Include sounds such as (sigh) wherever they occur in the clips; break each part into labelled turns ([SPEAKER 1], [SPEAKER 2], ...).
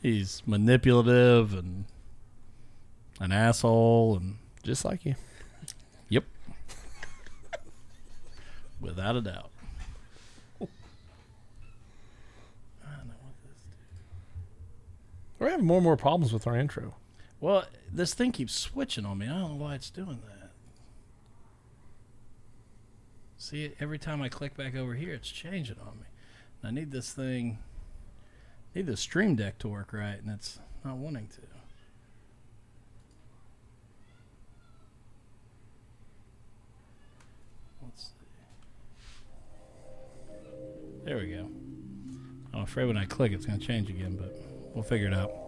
[SPEAKER 1] He's manipulative and an asshole, and
[SPEAKER 2] Just like you.
[SPEAKER 1] yep, without a doubt.
[SPEAKER 2] We're having more and more problems with our intro.
[SPEAKER 1] Well, this thing keeps switching on me. I don't know why it's doing that. See, every time I click back over here, it's changing on me. I need this thing, need the Stream Deck to work right, and it's not wanting to. Let's see. There we go. I'm afraid when I click, it's going to change again, but we'll figure it out.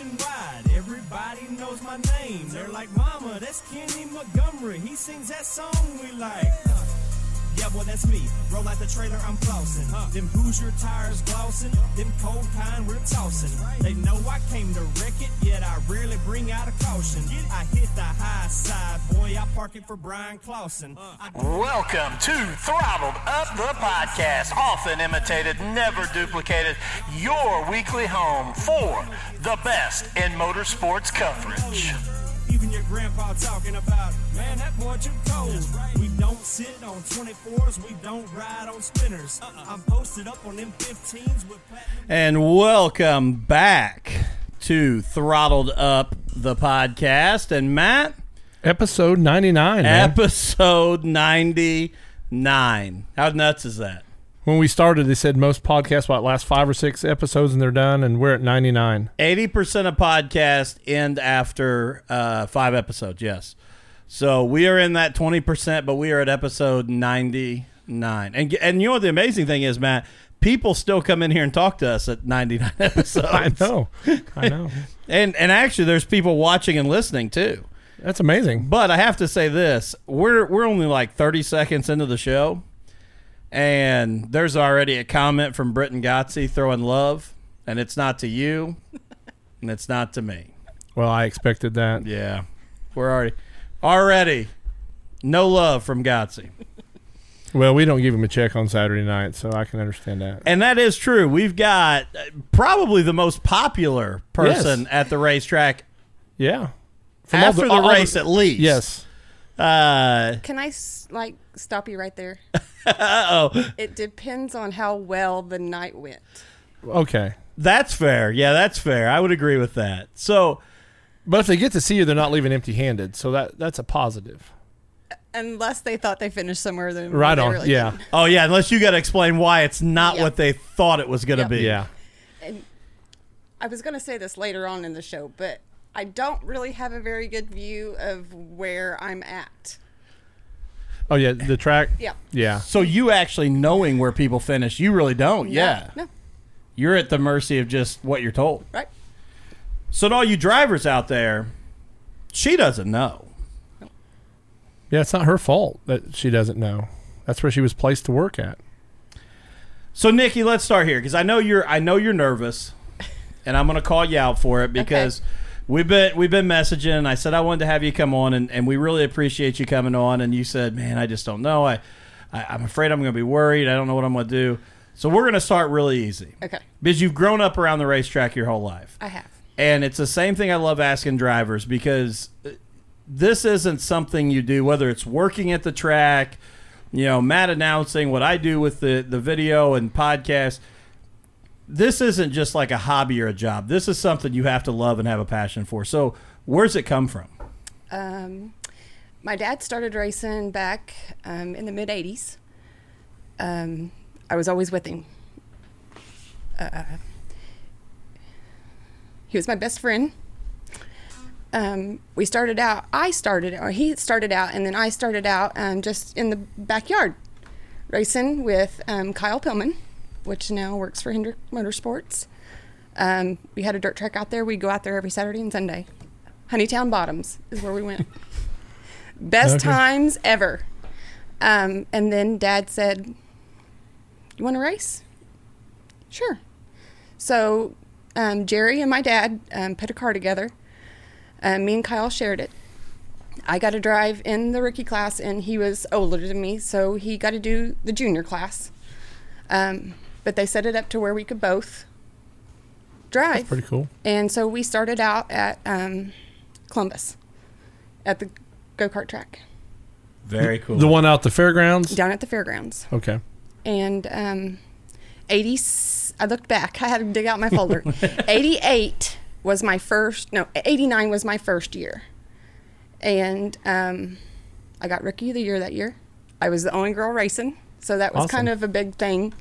[SPEAKER 3] Nationwide, everybody knows my name. They're like, Mama, that's Kenny Montgomery. He sings that song we like. Yeah, boy, that's me. Roll out the trailer, I'm flossing. Them Hoosier tires glossing. Them cold kind we're tossing. They know I came to wreck it, yet I rarely bring out a caution. I hit the high side, boy. I park it for Bryan Clauson. I
[SPEAKER 4] Welcome to Throttled Up the Podcast, often imitated, never duplicated, your weekly home for the best in motorsports coverage.
[SPEAKER 3] Even your grandpa talking about, man, that boy too cold. We don't sit on 24s, we don't ride on spinners. I'm posted up on them 15s with platinum.
[SPEAKER 1] And welcome back to Throttled Up the podcast. And Matt,
[SPEAKER 2] Episode 99. man.
[SPEAKER 1] episode 99. How nuts is that?
[SPEAKER 2] when we started, they said most podcasts might last five or six episodes and they're done, and we're at 99.
[SPEAKER 1] 80% of podcasts end after uh, five episodes, yes. So we are in that 20%, but we are at episode 99. And, and you know what the amazing thing is, Matt? People still come in here and talk to us at 99 (laughs) episodes.
[SPEAKER 2] I know. I know. (laughs)
[SPEAKER 1] And, and actually, there's people watching and listening too.
[SPEAKER 2] That's amazing.
[SPEAKER 1] But I have to say this: we're we're only like thirty seconds into the show, and there's already a comment from Britton Gotzi throwing love, and it's not to you, and it's not to me.
[SPEAKER 2] Well, I expected that.
[SPEAKER 1] Yeah, we're already already no love from Gotzi,
[SPEAKER 2] Well, we don't give him a check on Saturday night, so I can understand that.
[SPEAKER 1] and that is true. We've got uh, probably the most popular person
[SPEAKER 2] Yes.
[SPEAKER 1] at the racetrack
[SPEAKER 2] Yeah. From all
[SPEAKER 1] after the,
[SPEAKER 2] all
[SPEAKER 1] race, at least.
[SPEAKER 2] Yes.
[SPEAKER 1] Uh
[SPEAKER 5] Can I like stop you right there? (laughs)
[SPEAKER 1] oh.
[SPEAKER 5] It depends on how well the night went.
[SPEAKER 2] Okay.
[SPEAKER 1] That's fair. Yeah, that's fair. I would agree with that. So,
[SPEAKER 2] But if they get to see you, they're not leaving empty handed. So that that's a positive.
[SPEAKER 5] Unless they thought they finished somewhere than
[SPEAKER 2] Right on.
[SPEAKER 5] really
[SPEAKER 2] yeah.
[SPEAKER 5] didn't.
[SPEAKER 1] oh yeah, unless you got to explain why it's not
[SPEAKER 5] Yeah.
[SPEAKER 1] what they thought it was going to
[SPEAKER 5] Yep.
[SPEAKER 1] be.
[SPEAKER 2] Yeah.
[SPEAKER 5] And I was going to say this later on in the show, but I don't really have a very good view of where I'm at.
[SPEAKER 2] Oh yeah, the track. (laughs)
[SPEAKER 5] Yeah.
[SPEAKER 2] Yeah.
[SPEAKER 1] So you actually knowing where people finish, you really don't. yeah.
[SPEAKER 5] No.
[SPEAKER 1] You're at the mercy of just what you're told.
[SPEAKER 5] Right.
[SPEAKER 1] So to all you drivers out there, she doesn't know.
[SPEAKER 2] Yeah, it's not her fault that she doesn't know. That's where she was placed to work at.
[SPEAKER 1] So Nicki, let's start here because I know you're I know you're nervous, (laughs) and I'm going to call you out for it because we've been we've been messaging. And I said I wanted to have you come on, and, and we really appreciate you coming on. And you said, "Man, I just don't know. I, I I'm afraid I'm going to be worried. I don't know what I'm going to do." So we're going to start really easy
[SPEAKER 5] Okay.
[SPEAKER 1] because you've grown up around the racetrack your whole life.
[SPEAKER 5] I have.
[SPEAKER 1] And it's the same thing I love asking drivers because this isn't something you do, whether it's working at the track, you know, Matt announcing what I do with the, the video and podcast. this isn't just like a hobby or a job. This is something you have to love and have a passion for. So, where's it come from?
[SPEAKER 5] Um, my dad started racing back um, in the mid 80s. Um, I was always with him. Uh, he was my best friend. Um, we started out, I started, or he started out, and then I started out um, just in the backyard racing with um, Kyle Pillman, which now works for Hendrick Motorsports. Um, we had a dirt track out there. We'd go out there every Saturday and Sunday. Honeytown Bottoms is where we went. (laughs) Best
[SPEAKER 2] Okay.
[SPEAKER 5] times ever. Um, and then dad said, You want to race? Sure. So um, Jerry and my dad um, put a car together. Uh, me and Kyle shared it. I got to drive in the rookie class, and he was older than me, so he got to do the junior class. Um, but they set it up to where we could both drive.
[SPEAKER 2] Pretty cool.
[SPEAKER 5] And so we started out at um, Columbus at the go kart track
[SPEAKER 1] Very cool.
[SPEAKER 2] The one out the fairgrounds.
[SPEAKER 5] down at the fairgrounds.
[SPEAKER 2] Okay.
[SPEAKER 5] And um, 80, I looked back, I had to dig out my folder. (laughs) 88 was my first, no, 89 was my first year. And um, I got rookie of the year that year. I was the only girl racing, so that was kind of a big thing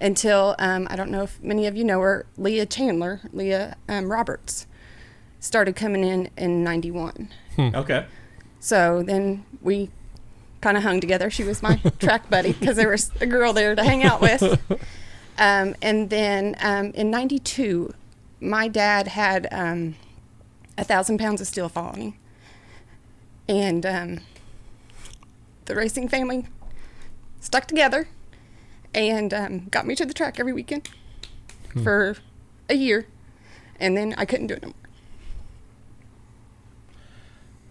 [SPEAKER 5] until um, I don't know if many of you know her, Leah Chandler, Leah um, Roberts, started coming in in 91.
[SPEAKER 1] okay.
[SPEAKER 5] So then we kind of hung together. She was my (laughs) track buddy because there was a girl there to hang out with. (laughs) Um, and then um, in '92, my dad had um, a thousand pounds of steel fall on him, and um, the racing family stuck together and um, got me to the track every weekend for a year, and then I couldn't do it no more.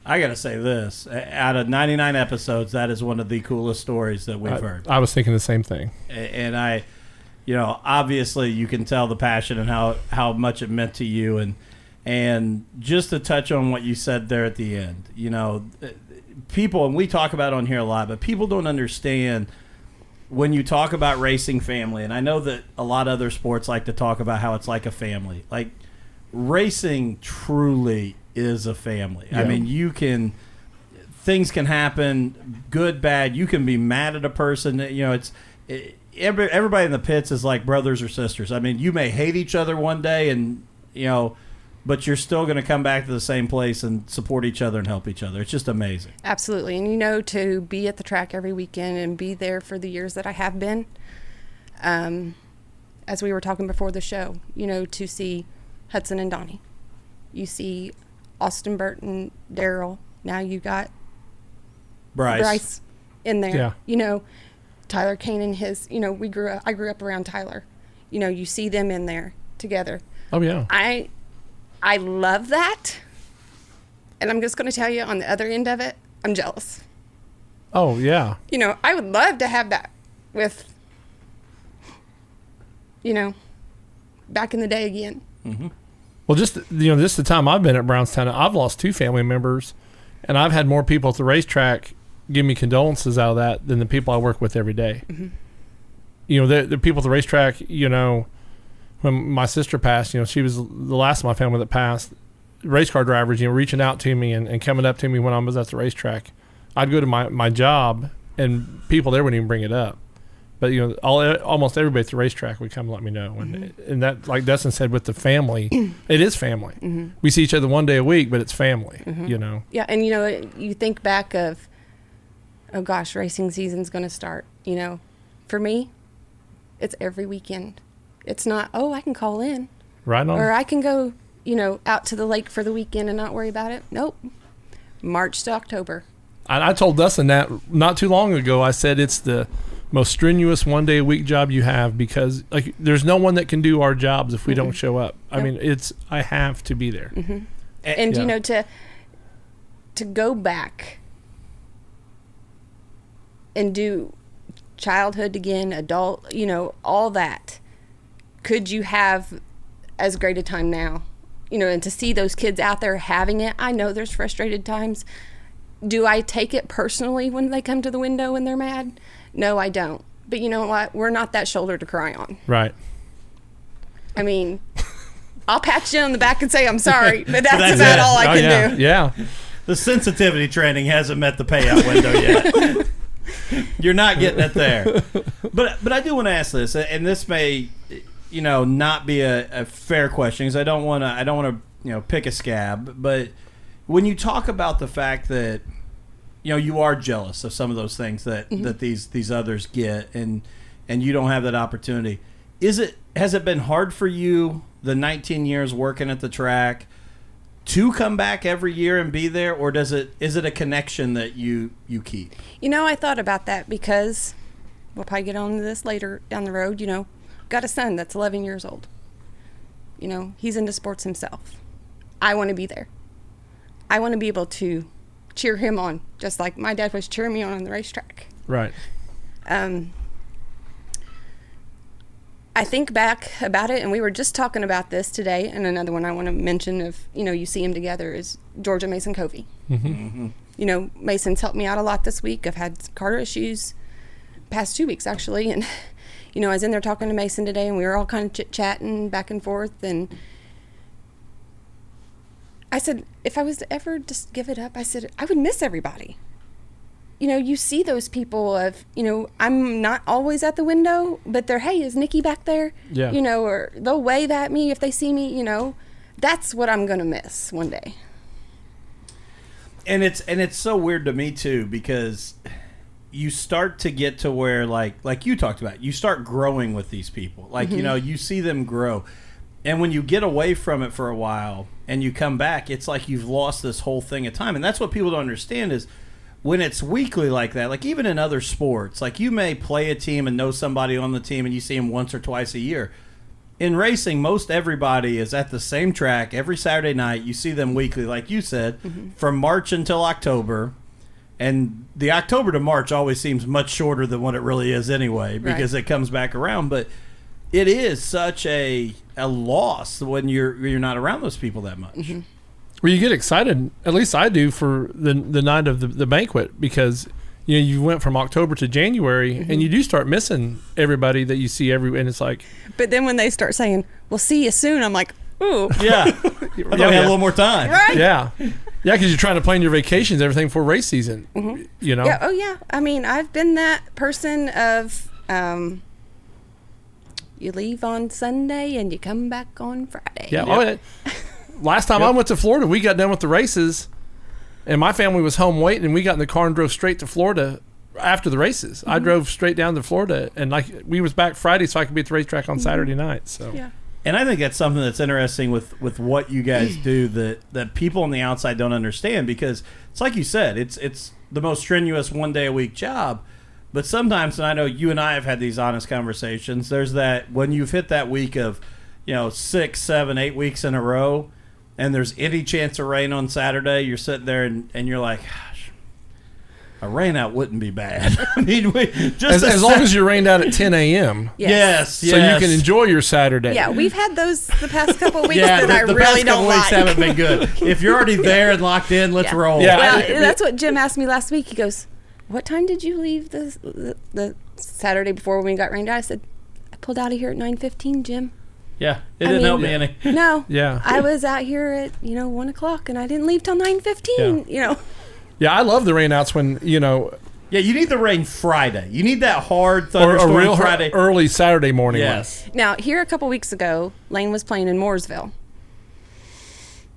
[SPEAKER 1] I got to say this. Out of 99 episodes, that is one of the coolest stories that we've
[SPEAKER 2] I,
[SPEAKER 1] heard.
[SPEAKER 2] I was thinking the same thing.
[SPEAKER 1] And I, you know, obviously you can tell the passion and how how much it meant to you, and and just to touch on what you said there at the end, you know, people and we talk about it on here a lot, but people don't understand when you talk about racing family, and I know that a lot of other sports like to talk about how it's like a family. Like racing truly is a family. I mean, you can things can happen, good, bad. You can be mad at a person. You know, it's it, every, everybody in the pits is like brothers or sisters. I mean, you may hate each other one day, and you know, but you're still going to come back to the same place and support each other and help each other. It's just amazing.
[SPEAKER 5] Absolutely. And you know, to be at the track every weekend and be there for the years that I have been, um, as we were talking before the show, you know, to see Hudson and Donnie, you see Austin Burton, Daryl. Now you got
[SPEAKER 1] Bryce,
[SPEAKER 5] Bryce in there.
[SPEAKER 2] Yeah.
[SPEAKER 5] You know, Tyler Kane and his, you know, we grew up, I grew up around Tyler. You know, you see them in there together.
[SPEAKER 2] Oh yeah.
[SPEAKER 5] I I love that. And I'm just going to tell you on the other end of it, I'm jealous.
[SPEAKER 2] Oh yeah.
[SPEAKER 5] You know, I would love to have that with you know, back in the day again. Mm-hmm.
[SPEAKER 2] Well, just you know, just the time I've been at Brownstown, I've lost two family members, and I've had more people at the racetrack give me condolences out of that than the people I work with every day. Mm-hmm. You know, the, the people at the racetrack. You know, when my sister passed, you know, she was the last of my family that passed. Race car drivers, you know, reaching out to me and, and coming up to me when I was at the racetrack. I'd go to my, my job, and people there wouldn't even bring it up. But you know, all almost everybody at the racetrack would come and let me know, and mm-hmm. and that, like Dustin said, with the family, (clears throat) it is family. Mm-hmm. We see each other one day a week, but it's family. You know,
[SPEAKER 5] Yeah, and you know, you think back of oh gosh, racing season's going to start, you know. For me, it's every weekend. It's not, oh, I can call in
[SPEAKER 2] right on.
[SPEAKER 5] or I can go, you know, out to the lake for the weekend and not worry about it. Nope. March to October.
[SPEAKER 2] I, I told Dustin that not too long ago. I said it's the most strenuous one day a week job you have because like there's no one that can do our jobs if we don't show up. I mean, it's I have to be there. Mm-hmm.
[SPEAKER 5] Eh, and
[SPEAKER 2] Yeah.
[SPEAKER 5] you know to to go back and do childhood again adult you know all that could you have as great a time now you know and to see those kids out there having it i know there's frustrated times do i take it personally when they come to the window and they're mad no i don't but you know what we're not that shoulder to cry on
[SPEAKER 2] Right.
[SPEAKER 5] I mean, I'll pat you on the back and say I'm sorry, (laughs) but that's,
[SPEAKER 1] That's
[SPEAKER 5] about
[SPEAKER 1] it.
[SPEAKER 5] all I
[SPEAKER 2] Oh,
[SPEAKER 5] can
[SPEAKER 2] yeah,
[SPEAKER 5] do.
[SPEAKER 2] yeah.
[SPEAKER 1] The sensitivity training hasn't met the payout window yet. (laughs) (laughs) You're not getting it there. But but I do want to ask this, and this may, you know, not be a, a fair question because I don't want to I don't want to you know pick a scab. But when you talk about the fact that you know you are jealous of some of those things that mm-hmm. that these these others get, and and you don't have that opportunity, is it has it been hard for you the 19 years working at the track? To come back every year and be there or does it is it a connection that you you keep
[SPEAKER 5] You know, I thought about that because we'll probably get on to this later down the road. You know, got a son that's 11 years old. You know, he's into sports himself. I want to be there. I want to be able to cheer him on, just like my dad was cheering me on on the racetrack.
[SPEAKER 2] Right.
[SPEAKER 5] um, I think back about it, and we were just talking about this today. And another one I want to mention, if you know, you see him together, is Georgia Mason Covey. Mm-hmm. Mm-hmm. You know, Mason's helped me out a lot this week. I've had car issues past two weeks actually, and you know, I was in there talking to Mason today, and we were all kind of chit chatting back and forth, and I said, if I was to ever just give it up, I said I would miss everybody you know, you see those people of, you know, I'm not always at the window, but they're, hey, is Nicki back there?
[SPEAKER 2] Yeah.
[SPEAKER 5] You know, or they'll wave at me if they see me, you know. That's what I'm going to miss one day.
[SPEAKER 1] and it's and it's so weird to me too because you start to get to where like like you talked about you start growing with these people like you mm-hmm. know you see them grow and when you get away from it for a while and you come back it's like you've lost this whole thing of time and that's what people don't understand is when it's weekly like that like even in other sports like you may play a team and know somebody on the team and you see them once or twice a year in racing, most everybody is at the same track every Saturday night. You see them weekly, like you said, mm-hmm. from March until October. And the October to March always seems much shorter than what it really is anyway, because it comes back around. But it is such a a loss when you're you're not around those people that much. Mm-hmm.
[SPEAKER 2] Well, you get excited. At least I do for the the night of the, the banquet because you know you went from October to January and you do start missing everybody that you see every and it's like
[SPEAKER 5] But then when they start saying, we'll see you soon, I'm like, ooh,
[SPEAKER 1] Yeah, (laughs) I thought we had
[SPEAKER 2] yeah.
[SPEAKER 1] a little more time.
[SPEAKER 5] right?
[SPEAKER 2] yeah yeah because you're trying to plan your vacations everything for race season you know
[SPEAKER 5] Yeah, oh yeah. I mean, I've been that person of um, you leave on Sunday and you come back on Friday.
[SPEAKER 2] Yeah. Oh, yeah. Last time I went to Florida, we got done with the races, and my family was home waiting, and we got in the car and drove straight to Florida after the races. I mm-hmm. drove straight down to Florida, and like we was back Friday, so I could be at the racetrack on mm-hmm. Saturday night. So
[SPEAKER 5] Yeah.
[SPEAKER 1] And I think that's something that's interesting with, with what you guys do that, that people on the outside don't understand because it's like you said, it's it's the most strenuous one day a week job. But sometimes, and I know you and I have had these honest conversations, there's that when you've hit that week of, you know, six, seven, eight weeks in a row, and there's any chance of rain on Saturday, you're sitting there and, and you're like, gosh, a rain out wouldn't be bad. (laughs) I mean, we, just
[SPEAKER 2] as, as long as you're rained out at 10 a.m. (laughs)
[SPEAKER 1] yes,
[SPEAKER 2] So you can enjoy your Saturday.
[SPEAKER 5] Yeah, we've had those the past couple weeks
[SPEAKER 1] Yeah,
[SPEAKER 5] that
[SPEAKER 1] the,
[SPEAKER 5] I
[SPEAKER 1] the
[SPEAKER 5] really
[SPEAKER 1] past couple
[SPEAKER 5] don't
[SPEAKER 1] weeks
[SPEAKER 5] like.
[SPEAKER 1] haven't been good. (laughs) If you're already there and locked in, let's
[SPEAKER 5] Yeah.
[SPEAKER 1] roll.
[SPEAKER 2] Yeah.
[SPEAKER 5] Well,
[SPEAKER 2] I-
[SPEAKER 5] that's what Jim asked me last week. He goes, "What time did you leave the the, the Saturday before when we got rained out?" I said, "I pulled out of here at nine fifteen, Jim."
[SPEAKER 1] Yeah. It
[SPEAKER 5] I
[SPEAKER 1] didn't help me any.
[SPEAKER 5] No, (laughs)
[SPEAKER 2] Yeah.
[SPEAKER 5] I was out here at you know one o'clock, and I didn't leave till nine fifteen. You know,
[SPEAKER 2] Yeah, I love the rainouts when, you know,
[SPEAKER 1] Yeah, you need the rain Friday. You need that hard
[SPEAKER 2] or
[SPEAKER 1] thunderstorm
[SPEAKER 2] a real
[SPEAKER 1] Friday.
[SPEAKER 2] early Saturday morning. one.
[SPEAKER 1] yes.
[SPEAKER 5] now here a couple weeks ago, Lane was playing in Mooresville.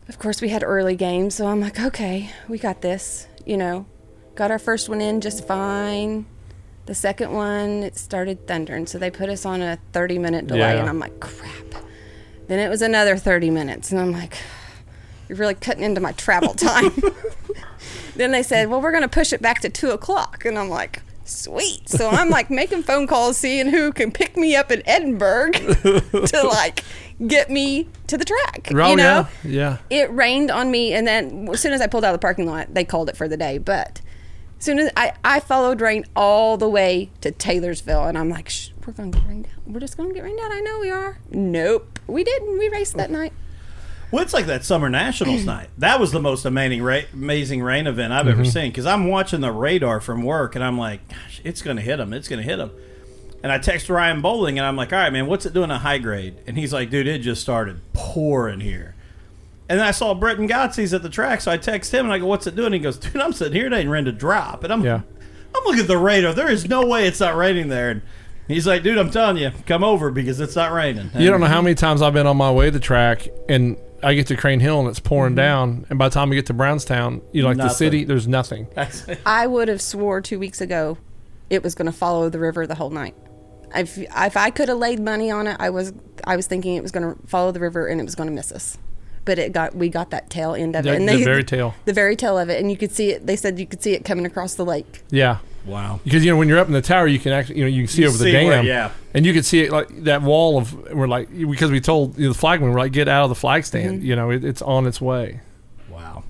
[SPEAKER 5] Of course, we had early games, so I'm like, okay, we got this. You know, got our first one in just fine. The second one, it started thundering, so they put us on a 30 minute delay,
[SPEAKER 2] Yeah.
[SPEAKER 5] and I'm like, crap. Then it was another 30 minutes, and I'm like, you're really cutting into my travel (laughs) time. then they said, well, we're going to push it back to 2 o'clock, and I'm like, sweet. So I'm like (laughs) making phone calls, seeing who can pick me up in Edinburgh (laughs) to like get me to the track.
[SPEAKER 2] Oh,
[SPEAKER 5] you know?
[SPEAKER 2] yeah. Yeah.
[SPEAKER 5] it rained on me and then as soon as i pulled out of the parking lot they called it for the day but soon as i, I followed rain all the way to taylorsville and i'm like Shh, we're gonna get rained out we're just gonna get rained out i know we are nope we didn't we raced that night
[SPEAKER 1] Well, it's like that Summer Nationals (clears throat) night. That was the most amazing, ra- amazing rain event I've
[SPEAKER 2] Mm-hmm.
[SPEAKER 1] ever seen because I'm watching the radar from work and I'm like, gosh, it's going to hit them. It's going to hit them. And I text Ryan Bowling, and I'm like, "All right, man, what's it doing at high grade?" And he's like, "Dude, it just started pouring here." And then I saw Brett and Gotzi's at the track, so I text him and I go, "What's it doing?" He goes, "Dude, I'm sitting here, it ain't ready to drop." And I'm,
[SPEAKER 2] Yeah.
[SPEAKER 1] I'm looking at the radar. There is no way it's not raining there. And he's like, "Dude, I'm telling you, come over because it's not raining."
[SPEAKER 2] You don't know how many times I've been on my way to the track and I get to Crane Hill and it's pouring mm-hmm. down, and by the time we get to Brownstown, you know, like the city, there's nothing. (laughs)
[SPEAKER 5] I would have swore two weeks ago it was going to follow the river the whole night. If if I could have laid money on it, I was I was thinking it was going to follow the river and it was going to miss us. But it got we got that tail end of
[SPEAKER 2] The-
[SPEAKER 5] it, and
[SPEAKER 2] the
[SPEAKER 5] they,
[SPEAKER 2] very tail.
[SPEAKER 5] the very tail of it, and you could see it. They said you could see it coming across the lake.
[SPEAKER 2] Yeah.
[SPEAKER 1] Wow.
[SPEAKER 2] Because you know when you're up in the tower, you can actually you know you can see
[SPEAKER 1] You
[SPEAKER 2] over the
[SPEAKER 1] see where-
[SPEAKER 2] dam,
[SPEAKER 1] yeah.
[SPEAKER 2] and you can see it like that wall of we're like because we told you know, the flagman we're like get out of the flag mm-hmm. stand, you know it, it's on its way.
[SPEAKER 1] Wow.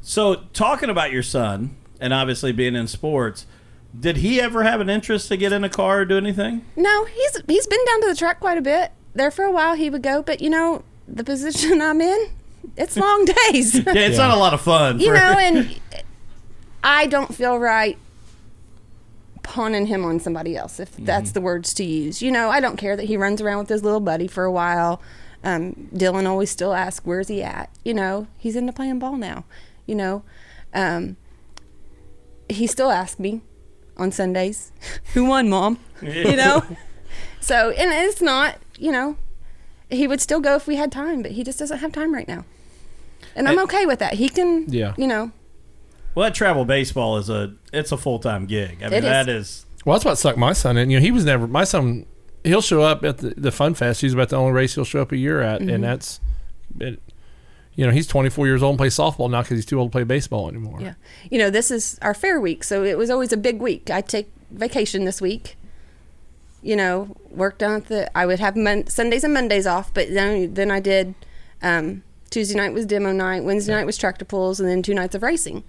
[SPEAKER 1] So, talking about your son, and obviously being in sports, did he ever have an interest to get in a car or do anything?
[SPEAKER 5] No, he's he's been down to the track quite a bit. There for a while he would go, but you know the position I'm in, it's long days. (laughs)
[SPEAKER 1] Yeah, it's not a lot of fun.
[SPEAKER 5] you
[SPEAKER 1] for-
[SPEAKER 5] know, (laughs) and I don't feel right pawning him on somebody else, if that's the words to use. You know, I don't care that he runs around with his little buddy for a while. Um, Dylan always still asks, "Where's he at?" You know, he's into playing ball now. You know, um, he still asks me on Sundays, (laughs) "Who won, Mom?" you know. So, and it's not, you know, he would still go if we had time, but he just doesn't have time right now. And I'm
[SPEAKER 1] Hey-
[SPEAKER 5] okay with that. He can,
[SPEAKER 2] Yeah.
[SPEAKER 5] you know,
[SPEAKER 1] well, that travel baseball is a it's a full time gig. I mean,
[SPEAKER 5] It is.
[SPEAKER 1] that is
[SPEAKER 2] Well, that's what sucked my son in. You know, he was never my son. He'll show up at the, the Fun Fest. He's about the only race he'll show up a year at,
[SPEAKER 5] Mm-hmm.
[SPEAKER 2] and that's, it, you know, he's 24 years old and plays softball now because he's too old to play baseball anymore.
[SPEAKER 5] Yeah. You know, this is our fair week, so it was always a big week. I take vacation this week. You know, worked on the. I would have mon- Sundays and Mondays off, but then then I did. Um, Tuesday night was demo night. Wednesday night was tractor pulls, and then two nights of racing.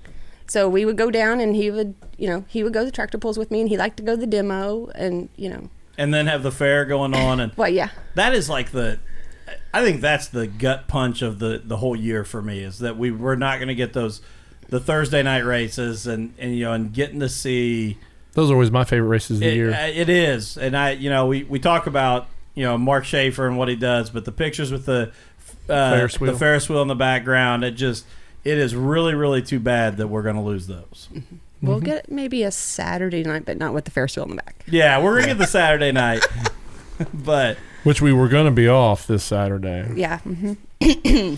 [SPEAKER 5] So we would go down, and he would, you know, he would go to tractor pulls with me, and he liked to go to the demo, and you know,
[SPEAKER 1] and then have the fair going on and
[SPEAKER 5] well, yeah,
[SPEAKER 1] that is like the I think that's the gut punch of the the whole year for me is that we we're not going to get those the Thursday night races and and you know and getting to see
[SPEAKER 2] Those are always my favorite races of the
[SPEAKER 1] it,
[SPEAKER 2] year.
[SPEAKER 1] uh, it is and I you know we we talk about you know Mark Schaefer and what he does but the pictures with the uh,
[SPEAKER 2] Ferris wheel.
[SPEAKER 1] the Ferris wheel in the background it just it is really really too bad that we're going to lose those.
[SPEAKER 5] we'll get maybe a Saturday night, but not with the Ferris wheel in the back.
[SPEAKER 1] Yeah, we're going to get the Saturday night. (laughs) But
[SPEAKER 2] which we were going to be off this Saturday.
[SPEAKER 5] Yeah. Mm-hmm.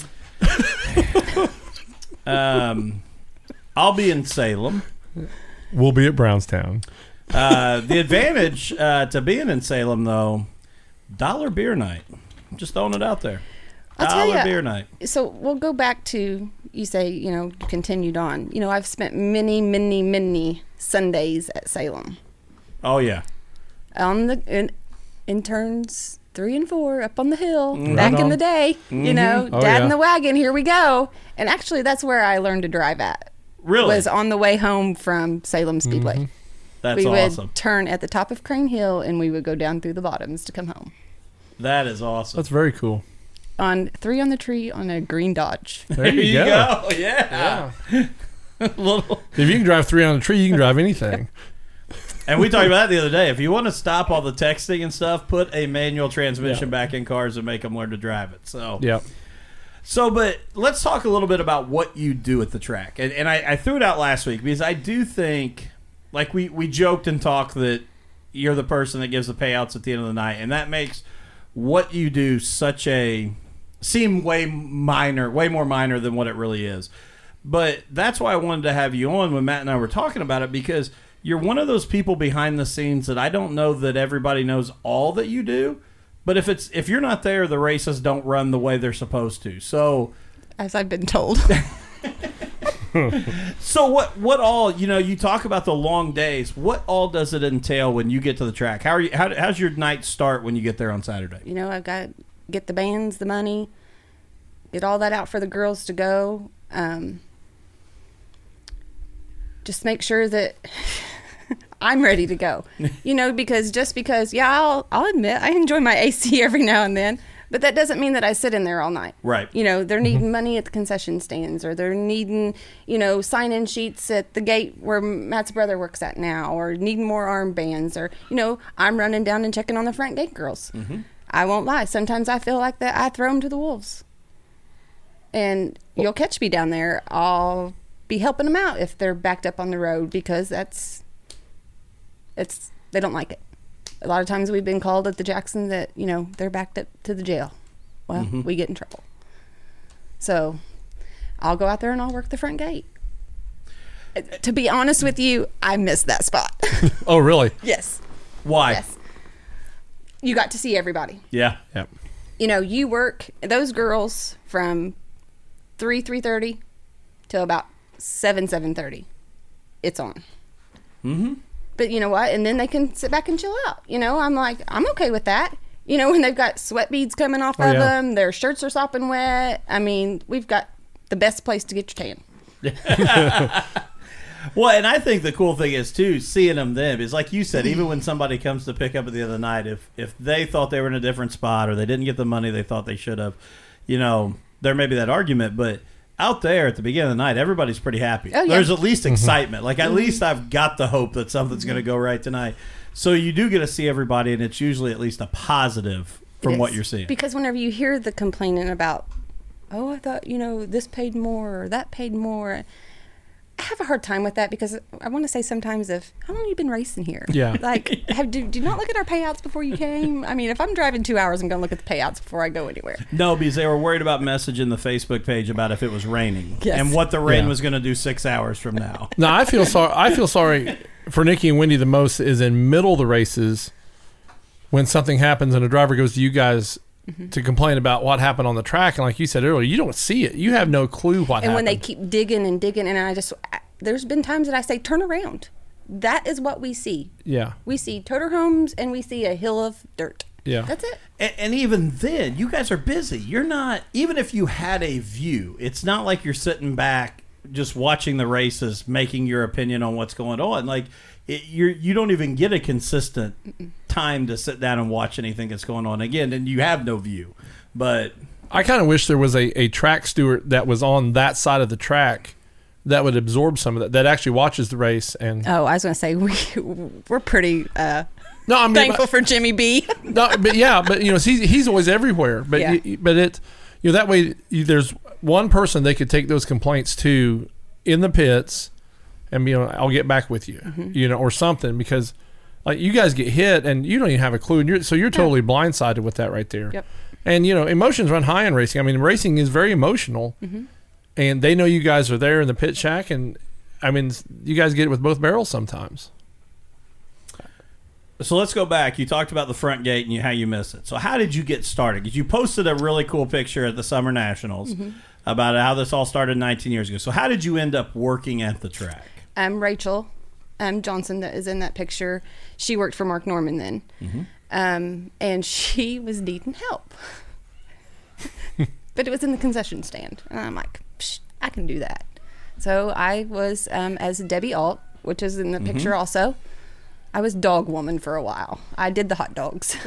[SPEAKER 5] (coughs)
[SPEAKER 1] um I'll be in Salem.
[SPEAKER 2] We'll be at Brownstown.
[SPEAKER 1] Uh, the advantage uh, to being in Salem, though, dollar beer night. Just throwing it out there.
[SPEAKER 5] I'll tell
[SPEAKER 1] Dollar
[SPEAKER 5] ya.
[SPEAKER 1] beer night.
[SPEAKER 5] so we'll go back to you say you know continued on you know i've spent many many many sundays at salem
[SPEAKER 1] Oh yeah,
[SPEAKER 5] on the in, interns three and four up on the hill
[SPEAKER 1] Mm-hmm.
[SPEAKER 5] back
[SPEAKER 2] Right
[SPEAKER 5] in the day you know
[SPEAKER 2] Oh,
[SPEAKER 5] dad
[SPEAKER 2] yeah.
[SPEAKER 5] in the wagon here we go and actually that's where i learned to drive at
[SPEAKER 1] really.
[SPEAKER 5] was on the way home from salem speedway
[SPEAKER 2] Mm-hmm.
[SPEAKER 1] That's
[SPEAKER 5] we
[SPEAKER 1] awesome.
[SPEAKER 5] would turn at the top of crane hill and we would go down through the bottoms to come home
[SPEAKER 1] That is awesome.
[SPEAKER 2] That's very cool.
[SPEAKER 5] on three on the tree on a green dodge (laughs) (laughs)
[SPEAKER 2] There you, go.
[SPEAKER 1] Yeah. (laughs) Little.
[SPEAKER 2] If you can drive three on a tree, you can drive anything.
[SPEAKER 1] And we talked about that the other day. If you want to stop all the texting and stuff, put a manual transmission
[SPEAKER 2] Yeah.
[SPEAKER 1] back in cars and make them learn to drive it. So
[SPEAKER 2] Yep.
[SPEAKER 1] So, but let's talk a little bit about what you do at the track. And, and I, I threw it out last week because I do think, like we, we joked and talked that you're the person that gives the payouts at the end of the night, and that makes what you do such a seem way minor, way more minor than what it really is. But that's why I wanted to have you on when Matt and I were talking about it because you're one of those people behind the scenes that I don't know that everybody knows all that you do. But if it's if you're not there, the races don't run the way they're supposed to. So
[SPEAKER 5] as i've been told (laughs) (laughs)
[SPEAKER 1] So what what all you know? You talk about the long days. What all does it entail when you get to the track? How are you? How, how's your night start when you get there on Saturday?
[SPEAKER 5] you know i've got get the bands the money get all that out for the girls to go um, just make sure that i'm ready to go (laughs) you know because just because yeah i'll i'll admit i enjoy my ac every now and then But that doesn't mean that I sit in there all night.
[SPEAKER 1] Right.
[SPEAKER 5] You know, they're needing mm-hmm. money at the concession stands or they're needing, you know, sign in sheets at the gate where Matt's brother works at now or needing more armbands or, you know, I'm running down and checking on the front gate girls. Mm-hmm. I won't lie. Sometimes I feel like that I throw them to the wolves. And you'll catch me down there. I'll be helping them out if they're backed up on the road because that's, it's, they don't like it a lot of times we've been called at the Jackson that you know they're backed up to the jail. Well, we get in trouble. So I'll go out there and I'll work the front gate. To be honest with you, I missed that spot. (laughs)
[SPEAKER 2] Oh, really?
[SPEAKER 5] yes,
[SPEAKER 1] Why?
[SPEAKER 5] yes. You got to see everybody.
[SPEAKER 1] Yeah.
[SPEAKER 2] Yep.
[SPEAKER 5] You know, you work those girls from three three thirty till about seven seven thirty. It's on.
[SPEAKER 1] Mm-hmm.
[SPEAKER 5] But you know what? And then they can sit back and chill out. You know, I'm like, I'm okay with that. You know, (laughs) when they've got sweat beads coming off
[SPEAKER 2] Oh,
[SPEAKER 5] of
[SPEAKER 2] yeah.
[SPEAKER 5] them, their shirts are sopping wet. I mean, we've got the best place to get your tan. (laughs)
[SPEAKER 1] Well, and I think the cool thing is too seeing them then is like you said. Even when somebody comes to pick up at the other night, if if they thought they were in a different spot or they didn't get the money they thought they should have, you know, there may be that argument, but. Out there at the beginning of the night, everybody's pretty happy.
[SPEAKER 5] Oh, yeah.
[SPEAKER 1] There's at least mm-hmm. excitement. Like at mm-hmm. least I've got the hope that something's going to go right tonight. So you do get to see everybody, and it's usually at least a positive from what you're seeing.
[SPEAKER 5] Because whenever you hear the complaining about, oh, I thought, you know, this paid more or that paid more, I have a hard time with that because I want to say sometimes of how long you been racing here?
[SPEAKER 2] Yeah. (laughs)
[SPEAKER 5] Like, have, do, do you not look at our payouts before you came? I mean, if I'm driving two hours, I'm going to look at the payouts before I go anywhere.
[SPEAKER 1] No, because they were worried about messaging the Facebook page about if it was raining
[SPEAKER 5] Yes.
[SPEAKER 1] and what the rain
[SPEAKER 2] Yeah.
[SPEAKER 1] was going to do six hours from now. (laughs)
[SPEAKER 2] No, I feel sorry. I feel sorry for Nicki and Wendy the most is in middle of the races when something happens and a driver goes to you guys
[SPEAKER 5] Mm-hmm.
[SPEAKER 2] to complain about what happened on the track, and like you said earlier, you don't see it. You have no clue what
[SPEAKER 5] and
[SPEAKER 2] happened.
[SPEAKER 5] when they keep digging and digging, and I just, I, there's been times that I say, turn around. That is what we see.
[SPEAKER 2] yeah,
[SPEAKER 5] We see toter homes and we see a hill of dirt.
[SPEAKER 2] yeah,
[SPEAKER 5] That's it.
[SPEAKER 1] And, and even then, you guys are busy. You're not, even if you had a view, it's not like you're sitting back just watching the races, making your opinion on what's going on. Like, it, you're, you don't even get a consistent time to sit down and watch anything that's going on. Again, and you have no view. But
[SPEAKER 2] I kind of wish there was a, a track steward that was on that side of the track that would absorb some of that. That actually watches the race and
[SPEAKER 5] Oh, I was going to say, (laughs) we, we're pretty uh,
[SPEAKER 2] no, I mean,
[SPEAKER 5] thankful for Jimmy B. (laughs)
[SPEAKER 2] no, but yeah, but you know, he's he's always everywhere. But
[SPEAKER 5] Yeah.
[SPEAKER 2] you, but it, you know, that way you, there's one person they could take those complaints to in the pits, and you know, I'll get back with you,
[SPEAKER 5] Mm-hmm.
[SPEAKER 2] you know, or something because like you guys get hit and you don't even have a clue, and you're so you're totally blindsided with that right there.
[SPEAKER 5] Yep.
[SPEAKER 2] And you know, emotions run high in racing. I mean, racing is very emotional,
[SPEAKER 5] Mm-hmm.
[SPEAKER 2] and they know you guys are there in the pit shack, and I mean, you guys get it with both barrels sometimes.
[SPEAKER 1] So let's go back. You talked about the front gate and you, how you missed it. So how did you get started? Because you posted a really cool picture at the Summer Nationals about how this all started 19 years ago. So how did you end up working at the track?
[SPEAKER 5] Um, Rachel um, Johnson, that is in that picture, she worked for Mark Norman then. Um, and she was needing help. but it was in the concession stand. And I'm like, Psh, I can do that. So I was um, as Debbie Alt, which is in the picture also. I was dog woman for a while. I did the hot dogs. (laughs)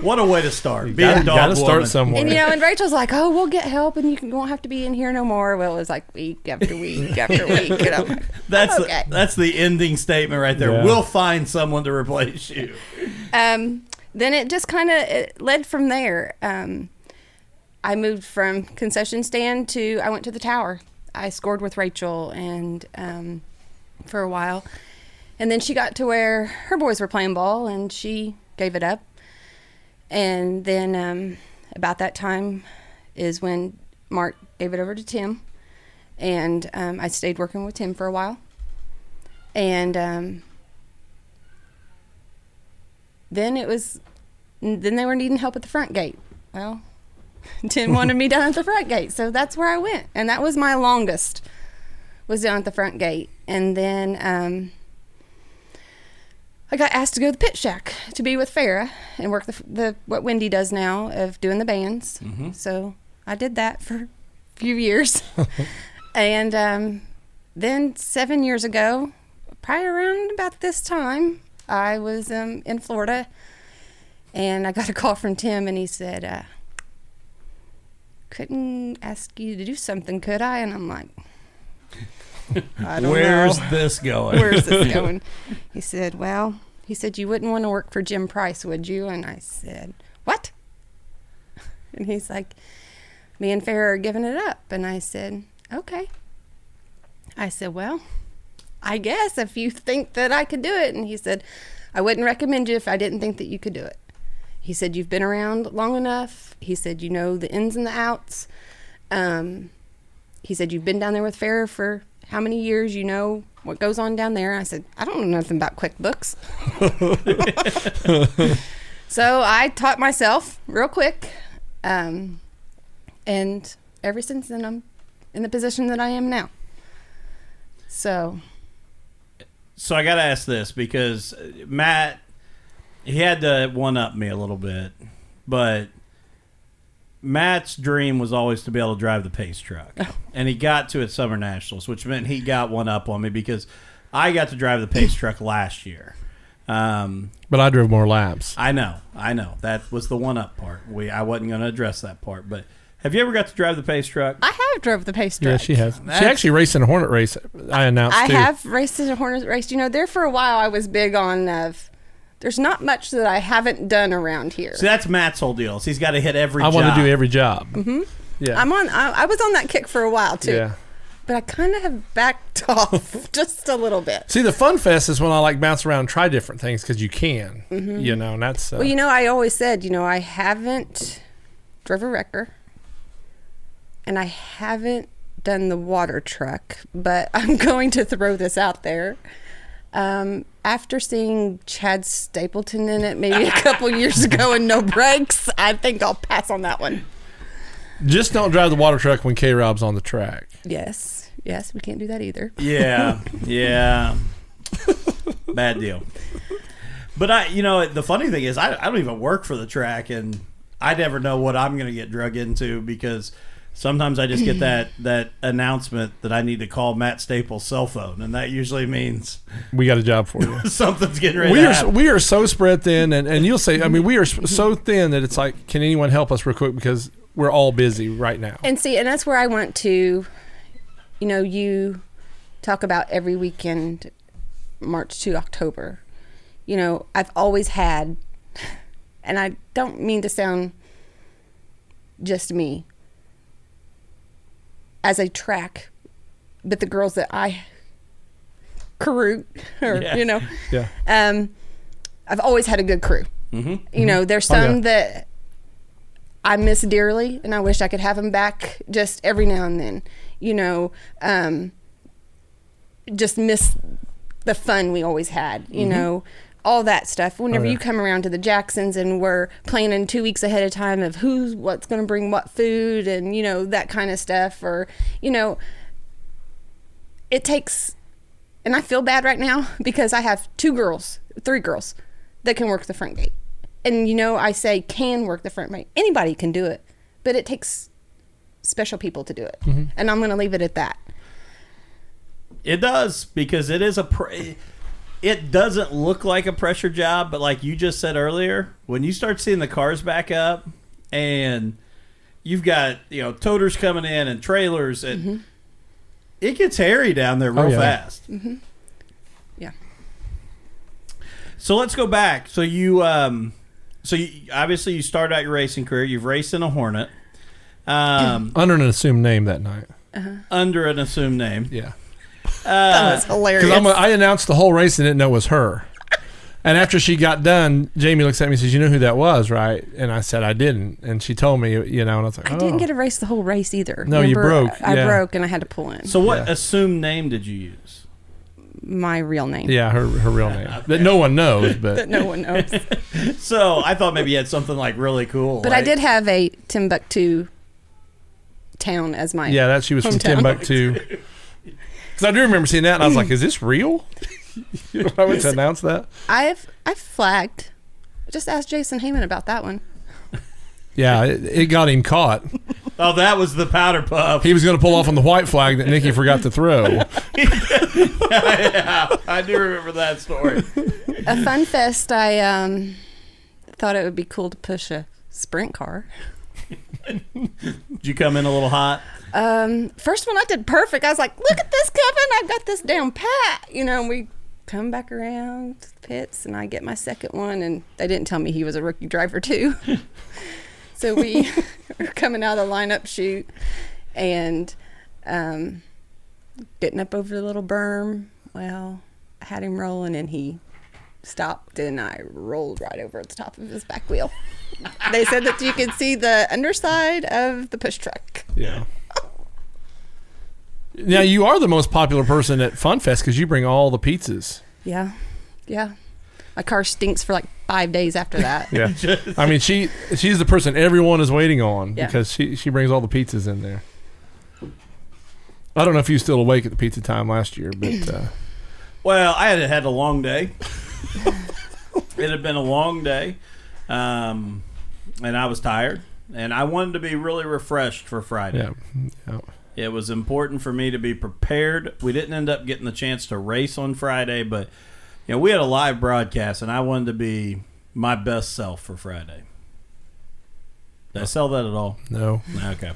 [SPEAKER 1] What a way to start. Being
[SPEAKER 2] Gotta,
[SPEAKER 1] a dog
[SPEAKER 2] gotta start
[SPEAKER 1] woman.
[SPEAKER 2] somewhere.
[SPEAKER 5] And you know, and Rachel's like, "Oh, we'll get help, and you can won't have to be in here no more." Well, it was like week after week after (laughs) week. And I'm like,
[SPEAKER 1] That's
[SPEAKER 5] okay.
[SPEAKER 1] the, that's the ending statement right there.
[SPEAKER 2] Yeah.
[SPEAKER 1] We'll find someone to replace you.
[SPEAKER 5] um, then it just kind of led from there. Um, I moved from concession stand to I went to the tower. I scored with Rachel and um, for a while, and then she got to where her boys were playing ball, and she gave it up. And then um, about that time is when Mark gave it over to Tim, and um, I stayed working with Tim for a while. And um, then it was, then they were needing help at the front gate. Well, (laughs) Tim wanted me down at the front gate, so that's where I went, and that was my longest. Was down at the front gate, and then um, I got asked to go to the pit shack to be with Farah and work the, the what Wendy does now of doing the bands. So I did that for a few years, (laughs) and um, then seven years ago, probably around about this time, I was um, in Florida, and I got a call from Tim, and he said, uh, "Couldn't ask you to do something, could I?" And I'm like, (laughs)
[SPEAKER 1] Where's
[SPEAKER 5] know.
[SPEAKER 1] this going?
[SPEAKER 5] Where's this (laughs) going? He said, Well, he said, You wouldn't want to work for Jim Price, would you? And I said, What? (laughs) And he's like, Me and Farrah are giving it up. And I said, Okay. I said, Well, I guess if you think that I could do it. And he said, I wouldn't recommend you if I didn't think that you could do it. He said, You've been around long enough. He said, You know the ins and the outs. Um, he said, You've been down there with Farrah for how many years? You know what goes on down there? I said, I don't know nothing about QuickBooks. (laughs) so I taught myself real quick. Um, and ever since then, I'm in the position that I am now. So,
[SPEAKER 1] So I got to ask this because Matt, he had to one up me a little bit, but Matt's dream was always to be able to drive the pace truck, and he got to at Summer Nationals, which meant he got one up on me because I got to drive the pace truck last year. Um,
[SPEAKER 2] But I drove more laps.
[SPEAKER 1] I know, I know that was the one up part. We I wasn't going to address that part, but have you ever got to drive the pace truck?
[SPEAKER 5] I have drove the pace truck.
[SPEAKER 2] Yeah, she has.
[SPEAKER 1] That's-
[SPEAKER 2] She actually raced in a Hornet race. I announced
[SPEAKER 5] I
[SPEAKER 2] too.
[SPEAKER 5] have raced in a Hornet race. You know, there for a while I was big on of. There's not much that I haven't done around here.
[SPEAKER 1] So that's Matt's whole deal. is He's got to hit every.
[SPEAKER 2] I want to do every job. Mm-hmm. Yeah.
[SPEAKER 5] I'm on. I, I was on that kick for a while too,
[SPEAKER 2] yeah.
[SPEAKER 5] but I kind of have backed (laughs) off just a little bit.
[SPEAKER 2] See, the fun fest is when I like bounce around and try different things because you can, mm-hmm. you know, and that's. Uh,
[SPEAKER 5] Well, you know, I always said, you know, I haven't drove a wrecker, and I haven't done the water truck, but (laughs) I'm going to throw this out there. Um, after seeing Chad Stapleton in it maybe a couple years ago and no brakes, I think I'll pass on that one.
[SPEAKER 2] just don't drive the water truck when K Rob's on the track.
[SPEAKER 5] Yes, yes, we can't do that either.
[SPEAKER 1] Yeah, yeah. Bad deal. But I, you know, the funny thing is, I, I don't even work for the track, and I never know what I'm going to get drug into because sometimes I just get (laughs) that that announcement that I need to call Matt Staples' cell phone, and that usually means
[SPEAKER 2] We got a job for you. (laughs)
[SPEAKER 1] something's getting ready
[SPEAKER 2] we
[SPEAKER 1] to
[SPEAKER 2] are
[SPEAKER 1] happen.
[SPEAKER 2] we are so spread thin, and, and you'll say, I mean, we are so thin that it's like, can anyone help us real quick because we're all busy right now.
[SPEAKER 5] And see, and that's where I want to, you know, you talk about every weekend, March to October. You know, I've always had, and I don't mean to sound just me, as a track, but the girls that I crew, or,
[SPEAKER 1] Yeah.
[SPEAKER 5] you know,
[SPEAKER 2] Yeah.
[SPEAKER 5] um, I've always had a good crew.
[SPEAKER 1] Mm-hmm.
[SPEAKER 5] You know, there's
[SPEAKER 2] Oh, yeah.
[SPEAKER 5] some that I miss dearly, and I wish I could have them back just every now and then. You know, um, just miss the fun we always had. You know, all that stuff. Whenever
[SPEAKER 2] Mm-hmm. Oh, yeah.
[SPEAKER 5] you come around to the Jacksons, and we're planning two weeks ahead of time of who's what's going to bring what food, and you know that kind of stuff, or you know, it takes and I feel bad right now (laughs) because I have two girls, three girls that can work the front gate. And you know, I say can work the front gate. Anybody can do it, but it takes special people to do it. And I'm going to leave it at that.
[SPEAKER 1] It does because it is a. Pr- it doesn't look like a pressure job, but like you just said earlier, when you start seeing the cars back up and you've got you know toters coming in and trailers and it gets hairy down there real
[SPEAKER 2] Oh, yeah.
[SPEAKER 1] fast.
[SPEAKER 5] Yeah.
[SPEAKER 1] So let's go back. So you, um, so you, obviously you started out your racing career. You've raced in a Hornet, um,
[SPEAKER 2] Under an assumed name that night.
[SPEAKER 1] under an assumed name.
[SPEAKER 2] Yeah.
[SPEAKER 5] That uh, was hilarious.
[SPEAKER 2] Because I announced the whole race and didn't know it was her. And after she got done, Jamie looks at me and says, "You know who that was, right?" And I said, "I didn't." And she told me, you know, and I was like,
[SPEAKER 5] I
[SPEAKER 2] oh.
[SPEAKER 5] didn't get to race the whole race either.
[SPEAKER 2] No, you broke,
[SPEAKER 5] I
[SPEAKER 2] yeah.
[SPEAKER 5] broke and I had to pull in
[SPEAKER 1] So what
[SPEAKER 2] Yeah.
[SPEAKER 1] assumed name did you use?
[SPEAKER 5] my real name
[SPEAKER 2] Yeah, her her real name (laughs) that no one knows, (laughs)
[SPEAKER 5] that
[SPEAKER 2] but
[SPEAKER 5] no one knows. (laughs)
[SPEAKER 1] So I thought maybe you had something like really cool.
[SPEAKER 5] but I did have a Timbuktu town as my
[SPEAKER 2] yeah, that she was from Timbuktu. Because I do remember seeing that, and I was like, "Is this real?" (laughs) (laughs) I went to announce that.
[SPEAKER 5] I've I've flagged. Just ask Jason Heyman about that one.
[SPEAKER 2] Yeah, it, it got him caught.
[SPEAKER 1] Oh, that was the powder puff.
[SPEAKER 2] He was going to pull off on the white flag that Nicki forgot to throw. (laughs)
[SPEAKER 1] yeah, I do remember that story.
[SPEAKER 5] a fun fest I um thought it would be cool to push a sprint car.
[SPEAKER 1] Did you come in a little hot?
[SPEAKER 5] Um, first one I did perfect. I was like, "Look at this, Kevin! I've got this down pat." You know, and we come back around to the pits, and I get my second one, and they didn't tell me he was a rookie driver too. (laughs) so we (laughs) were coming out of the lineup chute and um, getting up over the little berm. Well, I had him rolling, and he stopped, and I rolled right over at the top of his back wheel. (laughs) they said that you could see the underside of the push truck.
[SPEAKER 2] Yeah. Now you are the most popular person at FunFest because you bring all the pizzas.
[SPEAKER 5] Yeah, yeah. My car stinks for like five days after that. (laughs)
[SPEAKER 2] Yeah. I mean, she she's the person everyone is waiting on
[SPEAKER 5] Yeah.
[SPEAKER 2] because she she brings all the pizzas in there. I don't know if you were still awake at the pizza time last year, but uh, (clears throat)
[SPEAKER 1] Well, I had had a long day. (laughs) it had been a long day, um, and I was tired, and I wanted to be really refreshed for Friday.
[SPEAKER 2] yeah, yeah.
[SPEAKER 1] It was important for me to be prepared. We didn't end up getting the chance to race on Friday, but you know we had a live broadcast, and I wanted to be my best self for Friday. Did I sell that at all?
[SPEAKER 2] no,
[SPEAKER 1] Okay.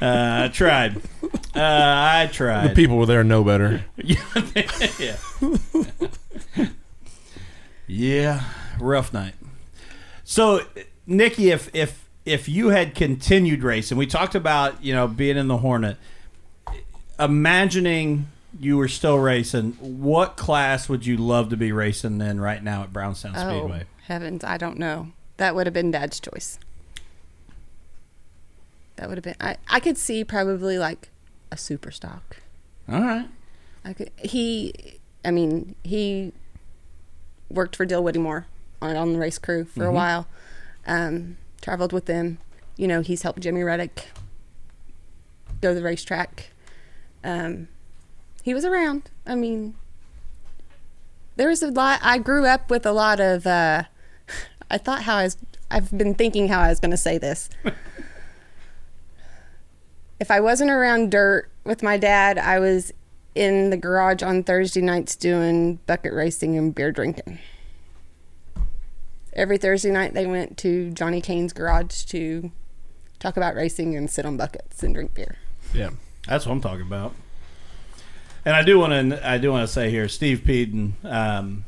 [SPEAKER 1] Uh, I tried. Uh, I tried.
[SPEAKER 2] the people were there know better. (laughs)
[SPEAKER 1] yeah. (laughs) yeah, rough night. So, Nicki, if if if you had continued racing, we talked about you know being in the Hornet. Imagining you were still racing, what class would you love to be racing in right now at Brownstown
[SPEAKER 5] oh
[SPEAKER 1] Speedway?
[SPEAKER 5] heavens, I don't know. That would have been Dad's choice. That would have been. I I could see probably like a super stock.
[SPEAKER 1] All right.
[SPEAKER 5] I could. He, I mean, he worked for Dill Whittemore on, on the race crew for a while. Um, traveled with them. You know, he's helped Jimmy Reddick go to the racetrack. Um, he was around. I mean, there was a lot. I grew up with a lot of. Uh, (sighs) I thought how I was. I've been thinking how I was going to say this. (laughs) if I wasn't around dirt with my dad, I was in the garage on Thursday nights doing bucket racing and beer drinking. Every Thursday night, they went to Johnny Kane's garage to talk about racing and sit on buckets and drink beer.
[SPEAKER 2] Yeah,
[SPEAKER 1] That's what I'm talking about. And I do want to I do want to say here, Steve Peden. Um,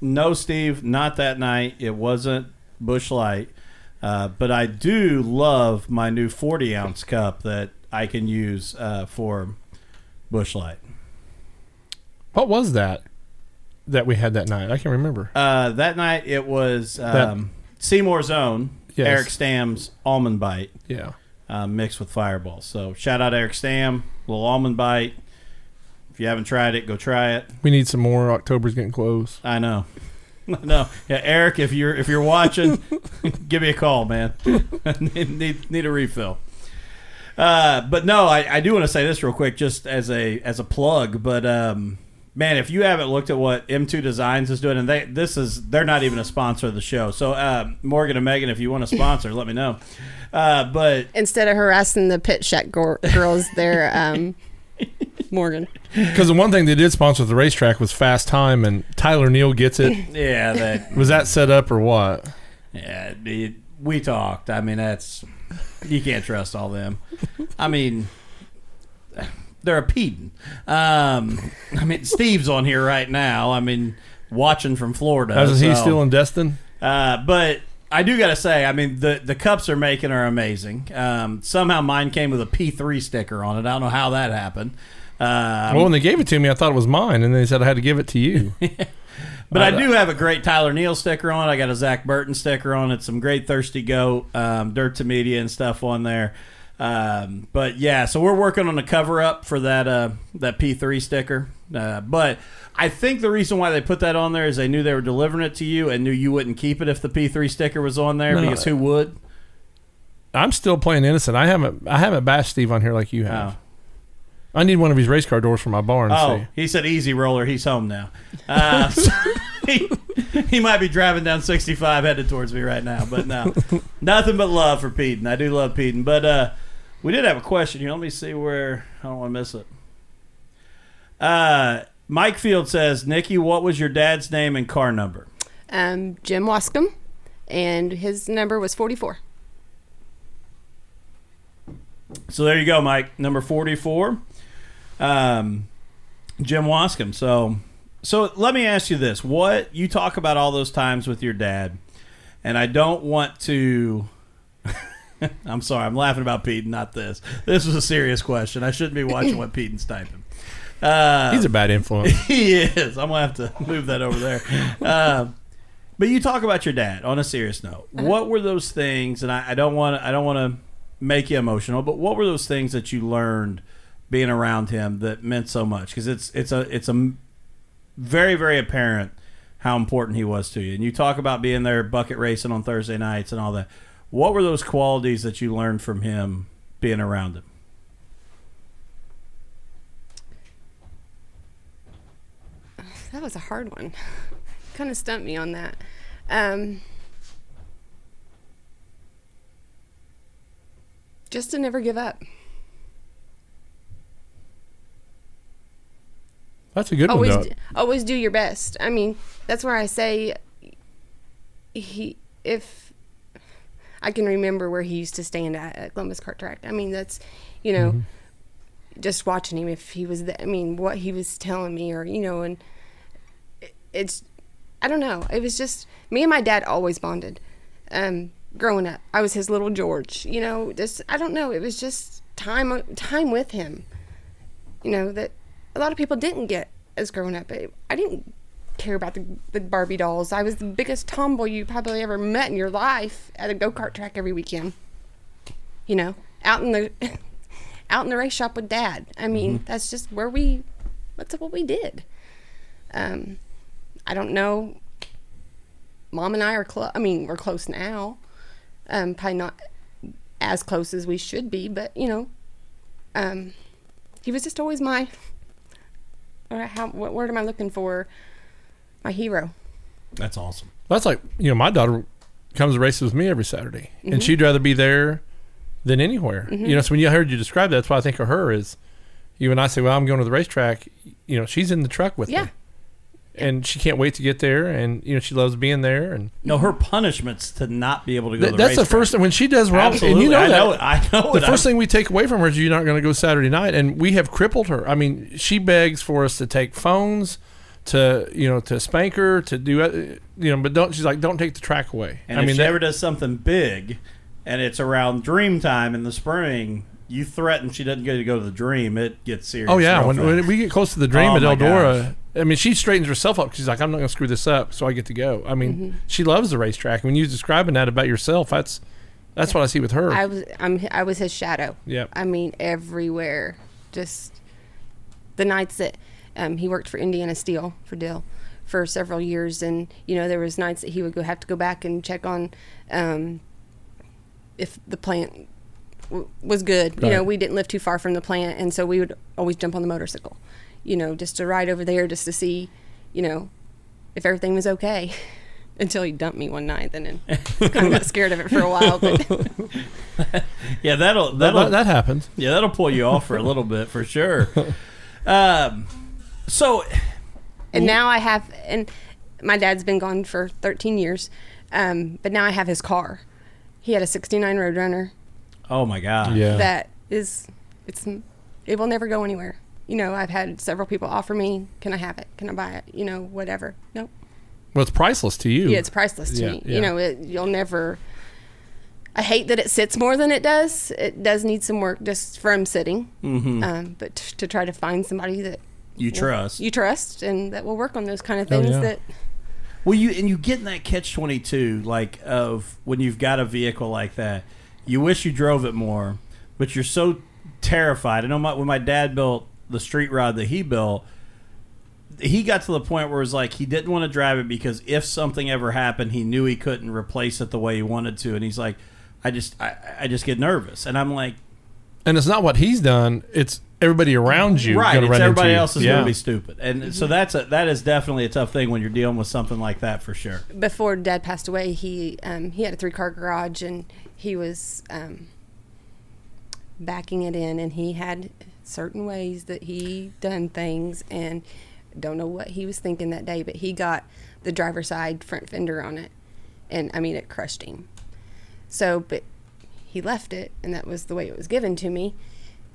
[SPEAKER 1] no, Steve, not that night. It wasn't Busch Light, uh, but I do love my new 40 ounce cup that I can use uh, for Busch Light.
[SPEAKER 2] what was that that we had that night? I can't remember.
[SPEAKER 1] Uh, that night it was um, Seymour's own
[SPEAKER 2] Yes.
[SPEAKER 1] Eric Stam's almond bite
[SPEAKER 2] Yeah,
[SPEAKER 1] uh, mixed with Fireball. So shout out Eric Stam, little almond bite. If you haven't tried it, go try it.
[SPEAKER 2] we need some more. October's getting close.
[SPEAKER 1] I know. (laughs) No, yeah, Eric, if you're if you're watching, (laughs) give me a call, man. (laughs) need, need need a refill. Uh, but no, I, I do want to say this real quick, just as a as a plug. But um, man, if you haven't looked at what M2 Designs is doing, and they this is they're not even a sponsor of the show. So uh, Morgan and Megan, if you want to sponsor, let me know. Uh, but
[SPEAKER 5] Instead of harassing the pit shack gor- girls, they're um, (laughs) Morgan.
[SPEAKER 2] Because the one thing they did sponsor the racetrack was Fast Time, and Tyler Neal gets it. (laughs)
[SPEAKER 1] yeah, that
[SPEAKER 2] Was that set up or what?
[SPEAKER 1] Yeah, it, we talked. I mean, that's you can't trust all them. I mean, they're a Peden. Um, I mean, Steve's on here right now. I mean, watching from Florida.
[SPEAKER 2] He
[SPEAKER 1] so-
[SPEAKER 2] still in Destin?
[SPEAKER 1] uh, but I do got to say, I mean, the the cups are making are amazing. Um, somehow mine came with a P3 sticker on it. I don't know how that happened. Um,
[SPEAKER 2] well, when they gave it to me, I thought it was mine, and they said I had to give it to you. (laughs)
[SPEAKER 1] But I do have a great Tyler Neal sticker on. it. I got a Zach Burton sticker on it. Some great Thirsty Goat, um, Dirt2Media and stuff on there. Um, but yeah, so we're working on a cover up for that uh, that P3 sticker. Uh, but I think the reason why they put that on there is they knew they were delivering it to you and knew you wouldn't keep it if the P3 sticker was on there
[SPEAKER 2] No.
[SPEAKER 1] because who would?
[SPEAKER 2] I'm still playing innocent. I haven't I haven't bashed Steve on here like you have.
[SPEAKER 1] Oh.
[SPEAKER 2] I need one of his race car doors for my barn.
[SPEAKER 1] Oh,
[SPEAKER 2] see.
[SPEAKER 1] he said easy roller. He's home now. Uh, so (laughs) he, he might be driving down 65 headed towards me right now. But no, (laughs) nothing but love for Peden. I do love Peden. But uh, we did have a question here. Let me see where I don't want to miss it. Uh, Mike Field says, Nicki, what was your dad's name and car number?
[SPEAKER 5] Um, Jim Waskom, and his number was 44.
[SPEAKER 1] So there you go, Mike. Number forty-four, um, Jim Waskom. So, so let me ask you this: What you talk about all those times with your dad, and I don't want to. (laughs) (laughs) I'm sorry, I'm laughing about Pete, not this. This was a serious question. I shouldn't be watching what Pete's typing. Uh,
[SPEAKER 2] He's a bad influence. (laughs)
[SPEAKER 1] he is. I'm gonna have to move that over there. Uh, but you talk about your dad on a serious note. What were those things? And I, I don't want I don't want to make you emotional, but what were those things that you learned being around him that meant so much? Because it's it's a it's a m- very very apparent how important he was to you. And you talk about being there bucket racing on Thursday nights and all that. What were those qualities that you learned from him being around him?
[SPEAKER 5] That was a hard one. (laughs) kind of stumped me on that. Um, just to never give up.
[SPEAKER 2] That's a good
[SPEAKER 5] always
[SPEAKER 2] one.
[SPEAKER 5] d-
[SPEAKER 2] Though.
[SPEAKER 5] always do your best. I mean, that's where I say he if I can remember where he used to stand at, at Columbus Cart Track. I mean, that's you know just watching him if he was the, I mean, what he was telling me or you know and it- it's I don't know. It was just me and my dad always bonded. Um growing up. I was his little George, you know, just I don't know, it was just time time with him you know that a lot of people didn't get as growing up. I didn't care about the, the Barbie dolls. I was the biggest tomboy you probably ever met in your life at a go kart track every weekend. You know, out in the (laughs) out in the race shop with Dad. I mean, that's just where we. That's what we did. Um, I don't know. Mom and I are close. I mean, we're close now. Um, probably not as close as we should be, but you know, um, he was just always my (laughs) or how what word am I looking for? My hero.
[SPEAKER 1] That's awesome.
[SPEAKER 2] That's like you know, my daughter comes to races with me every Saturday,
[SPEAKER 5] Mm-hmm.
[SPEAKER 2] and she'd rather be there than anywhere. You know, so when you heard you describe that, that's what I think of her is. You and I say, "Well, I'm going to the racetrack." You know, she's in the truck with
[SPEAKER 5] Yeah.
[SPEAKER 2] me, and she can't wait to get there, and you know, she loves being there. And
[SPEAKER 1] No, her punishment's to not be able to go.
[SPEAKER 2] th-
[SPEAKER 1] to the
[SPEAKER 2] that's the
[SPEAKER 1] racetrack.
[SPEAKER 2] first when she does wrong,
[SPEAKER 1] Absolutely,
[SPEAKER 2] and you know
[SPEAKER 1] I
[SPEAKER 2] that.
[SPEAKER 1] know. it. I know.
[SPEAKER 2] the
[SPEAKER 1] it.
[SPEAKER 2] first thing we take away from her is you're not going to go Saturday night, and we have crippled her. I mean, she begs for us to take phones, to you know, to spank her, to do uh, you know, but don't. She's like, don't take the track away.
[SPEAKER 1] And
[SPEAKER 2] I
[SPEAKER 1] if
[SPEAKER 2] mean,
[SPEAKER 1] she
[SPEAKER 2] that-
[SPEAKER 1] ever does something big, and it's around Dream time in the spring, you threaten she doesn't get to go to the Dream, it gets serious.
[SPEAKER 2] oh yeah, when, when we get close to the dream
[SPEAKER 1] Oh,
[SPEAKER 2] at
[SPEAKER 1] my
[SPEAKER 2] Eldora, I mean, she straightens herself up. She's like, I'm not going to screw this up, so I get to go. I mean, she loves the racetrack. When you're describing that about yourself, that's that's what I see with her.
[SPEAKER 5] I was I'm I was his shadow.
[SPEAKER 2] Yep.
[SPEAKER 5] I mean everywhere. Just the nights that um, he worked for Indiana Steel for Dill for several years, and you know there was nights that he would go have to go back and check on um, if the plant w- was good. You know, we didn't live too far from the plant, and so we would always jump on the motorcycle. You know, just to ride over there, just to see, you know, if everything was okay. (laughs) Until he dumped me one night, and then I kind of got scared of it for a while. But (laughs)
[SPEAKER 1] yeah, that'll
[SPEAKER 2] that,
[SPEAKER 1] that'll
[SPEAKER 2] that, that happens.
[SPEAKER 1] yeah that'll pull you off for a little bit for sure. (laughs) Um, so
[SPEAKER 5] and now I have, and my dad's been gone for 13 years, um, but now I have his car. He had a 69 Roadrunner
[SPEAKER 1] oh my god,
[SPEAKER 2] Yeah.
[SPEAKER 5] that is, it's, it will never go anywhere. You know, I've had several people offer me, can I have it? Can I buy it? You know, whatever. Nope.
[SPEAKER 2] well, it's priceless to you.
[SPEAKER 5] Yeah, it's priceless to
[SPEAKER 2] Yeah,
[SPEAKER 5] me.
[SPEAKER 2] yeah.
[SPEAKER 5] You know, it, you'll never. I hate that it sits more than it does. It does need some work just from sitting. Mm-hmm. Um, but t- to try to find somebody that
[SPEAKER 1] you trust.
[SPEAKER 5] you trust and that will work on those kind of
[SPEAKER 2] Oh,
[SPEAKER 5] things
[SPEAKER 2] yeah.
[SPEAKER 5] that
[SPEAKER 1] Well, you and you get in that catch twenty two, like of when you've got a vehicle like that, you wish you drove it more, but you're so terrified. I know my, when my dad built the street rod that he built, he got to the point where it was like he didn't want to drive it because if something ever happened, he knew he couldn't replace it the way he wanted to, and he's like, I just I, I just get nervous, and I'm like,
[SPEAKER 2] and it's not what he's done. It's everybody around you.
[SPEAKER 1] right, it's
[SPEAKER 2] run
[SPEAKER 1] everybody
[SPEAKER 2] into
[SPEAKER 1] else is
[SPEAKER 2] yeah.
[SPEAKER 1] going to be stupid, and so that's a that is definitely a tough thing when you're dealing with something like that for sure.
[SPEAKER 5] before dad passed away he um, he had a three car garage and he was um, backing it in and he had certain ways that he done things and don't know what he was thinking that day but he got the driver's side front fender on it and I mean it crushed him. So, but he left it, and that was the way it was given to me.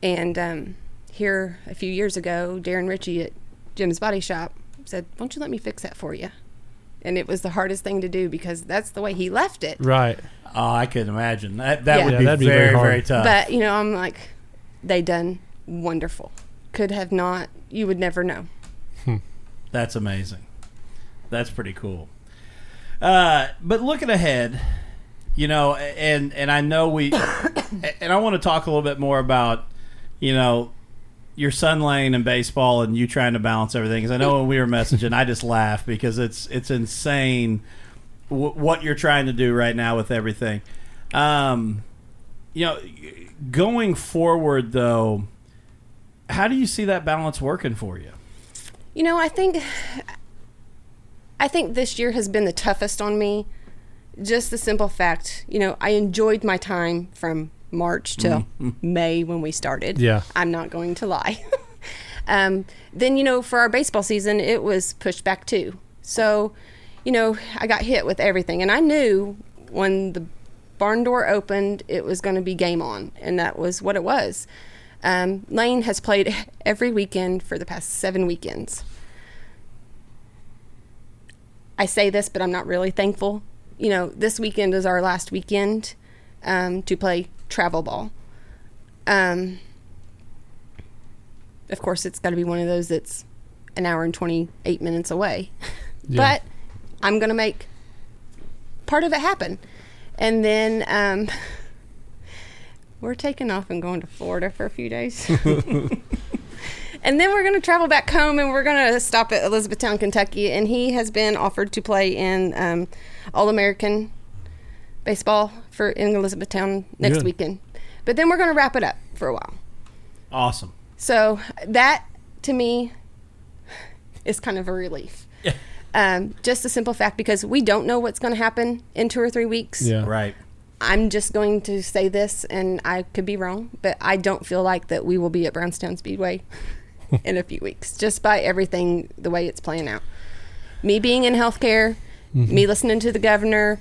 [SPEAKER 5] And um, here a few years ago, Darren Ritchie at Jim's Body Shop said, "Why don't you let me fix that for you?" And it was the hardest thing to do because that's the way he left it.
[SPEAKER 2] Right.
[SPEAKER 1] Oh, I could imagine that. That
[SPEAKER 5] Yeah.
[SPEAKER 1] would be,
[SPEAKER 2] that'd be
[SPEAKER 1] very,
[SPEAKER 2] very
[SPEAKER 1] very tough.
[SPEAKER 5] But you know, I'm like, they done wonderful. Could have not. You would never know.
[SPEAKER 1] That's amazing. That's pretty cool. Uh, but looking ahead, you know, and and I know we, (coughs) and I want to talk a little bit more about, you know, your son lane and baseball and you trying to balance everything. Because I know when we were messaging, I just laugh because it's it's insane w- what you're trying to do right now with everything. Um, you know, going forward though, how do you see that balance working for you?
[SPEAKER 5] You know, I think I think this year has been the toughest on me. Just the simple fact, you know, I enjoyed my time from March till May when we started.
[SPEAKER 2] Yeah.
[SPEAKER 5] I'm not going to lie. (laughs) um, then, you know, for our baseball season, it was pushed back too. So, you know, I got hit with everything. And I knew when the barn door opened, it was going to be game on. And that was what it was. Um, Lane has played (laughs) every weekend for the past seven weekends. I say this, but I'm not really thankful. You know, this weekend is our last weekend um, to play travel ball. Um, of course, it's got to be one of those that's an hour and 28 minutes away.
[SPEAKER 2] Yeah.
[SPEAKER 5] But I'm going to make part of it happen. And then um, (laughs) we're taking off and going to Florida for a few days. (laughs) (laughs) And then we're going to travel back home and we're going to stop at Elizabethtown, Kentucky. And he has been offered to play in um, All American baseball for in Elizabethtown next
[SPEAKER 2] Good.
[SPEAKER 5] weekend. But then we're going to wrap it up for a while.
[SPEAKER 1] Awesome.
[SPEAKER 5] So that to me is kind of a relief.
[SPEAKER 1] Yeah.
[SPEAKER 5] Um, just a simple fact because we don't know what's going to happen in two or three weeks.
[SPEAKER 2] Yeah.
[SPEAKER 1] Right.
[SPEAKER 5] I'm just going to say this, and I could be wrong, but I don't feel like that we will be at Brownstown Speedway (laughs) in a few weeks, just by everything the way it's playing out. Me being in healthcare, mm-hmm. me listening to the governor,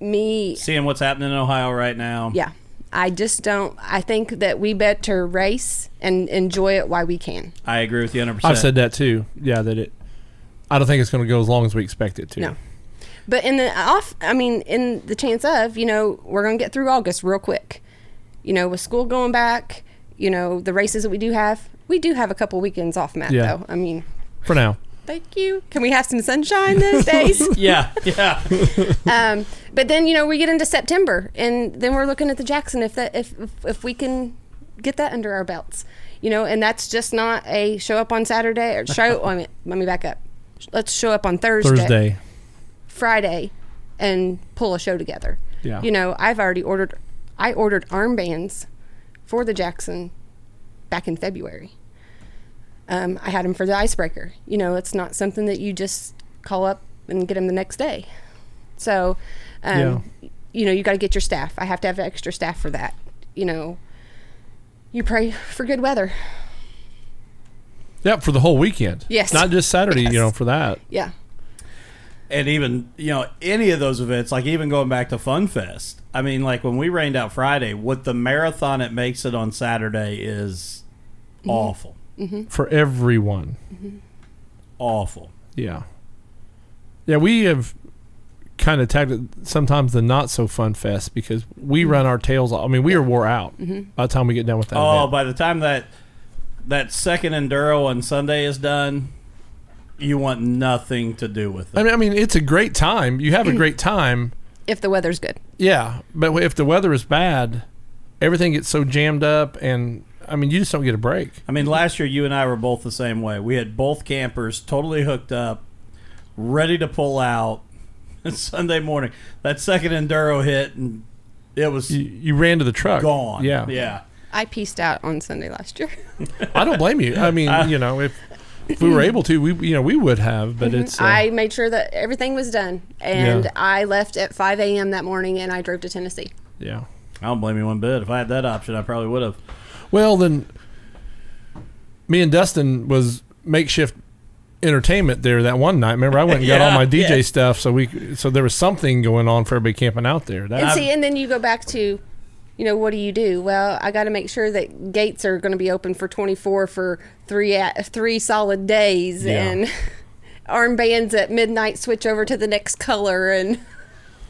[SPEAKER 5] me,
[SPEAKER 1] Seeing what's happening in Ohio right now.
[SPEAKER 5] yeah. I just don't. I think that we better race and enjoy it while we can.
[SPEAKER 1] I agree with you 100%.
[SPEAKER 2] I've said that too. Yeah, that it. I don't think it's going to go as long as we expect it to.
[SPEAKER 5] No. But in the off, I mean, in the chance of, you know, we're going to get through August real quick. You know, with school going back, you know, the races that we do have, we do have a couple weekends off, Matt,
[SPEAKER 2] Yeah.
[SPEAKER 5] though. I mean,
[SPEAKER 2] For now.
[SPEAKER 5] thank you. Can we have some sunshine those (laughs) days?
[SPEAKER 1] Yeah, yeah. (laughs)
[SPEAKER 5] um, but then, you know, we get into September and then we're looking at the Jackson if that, if, if, if we can get that under our belts, you know, and that's just not a show up on Saturday or show, (laughs) I mean, let me back up. Let's show up on
[SPEAKER 2] Thursday.
[SPEAKER 5] Friday and pull a show together.
[SPEAKER 2] Yeah.
[SPEAKER 5] You know, I've already ordered I ordered armbands for the Jackson back in February. Um, I had them for the icebreaker. You know, it's not something that you just call up and get them the next day. So, um, you know, you got to get your staff. I have to have extra staff for that. You know, you pray for good weather.
[SPEAKER 2] Yep, for the whole weekend.
[SPEAKER 5] Yes.
[SPEAKER 2] Not just Saturday,
[SPEAKER 5] Yes.
[SPEAKER 2] you know, for that.
[SPEAKER 5] Yeah.
[SPEAKER 1] And even you know any of those events like even going back to fun fest i mean like when we rained out friday what the marathon it makes it on saturday is mm-hmm. awful mm-hmm.
[SPEAKER 2] For everyone. Mm-hmm.
[SPEAKER 1] awful
[SPEAKER 2] Yeah. Yeah, we have kind of tagged it sometimes the not so fun fest because we
[SPEAKER 5] Mm-hmm.
[SPEAKER 2] run our tails off. I mean, we are wore out by the time we get done with that.
[SPEAKER 1] oh
[SPEAKER 2] event.
[SPEAKER 1] by the time that that second enduro on sunday is done you want nothing to do with it
[SPEAKER 2] I mean, I mean, it's a great time. You have a mm. great time.
[SPEAKER 5] If the weather's good.
[SPEAKER 2] Yeah, but if the weather is bad, everything gets so jammed up, and I mean, you just don't get a break.
[SPEAKER 1] I mean, last year you and I were both the same way. We had both campers totally hooked up, ready to pull out. (laughs) Sunday morning, that second enduro hit, and it was
[SPEAKER 2] You, you ran to the truck.
[SPEAKER 1] gone.
[SPEAKER 2] Yeah,
[SPEAKER 1] yeah.
[SPEAKER 5] I pieced out on Sunday last year.
[SPEAKER 2] I don't blame you. I mean, (laughs) you know, if if we were able to, we you know we would have, but it's uh,
[SPEAKER 5] I made sure that everything was done, and
[SPEAKER 2] Yeah.
[SPEAKER 5] I left at 5 a.m. that morning, and I drove to Tennessee.
[SPEAKER 2] yeah.
[SPEAKER 1] I don't blame you one bit. If I had that option, I probably would have.
[SPEAKER 2] Well, then, me and Dustin was makeshift entertainment there that one night. Remember, I went and (laughs) got all my DJ
[SPEAKER 1] yeah.
[SPEAKER 2] stuff, so we so there was something going on for everybody camping out there. That,
[SPEAKER 5] And see, and then you go back to, you know, what do you do? Well, I got to make sure that gates are going to be open for 24 for three a- three solid days,
[SPEAKER 2] Yeah.
[SPEAKER 5] and (laughs) armbands at midnight switch over to the next color, and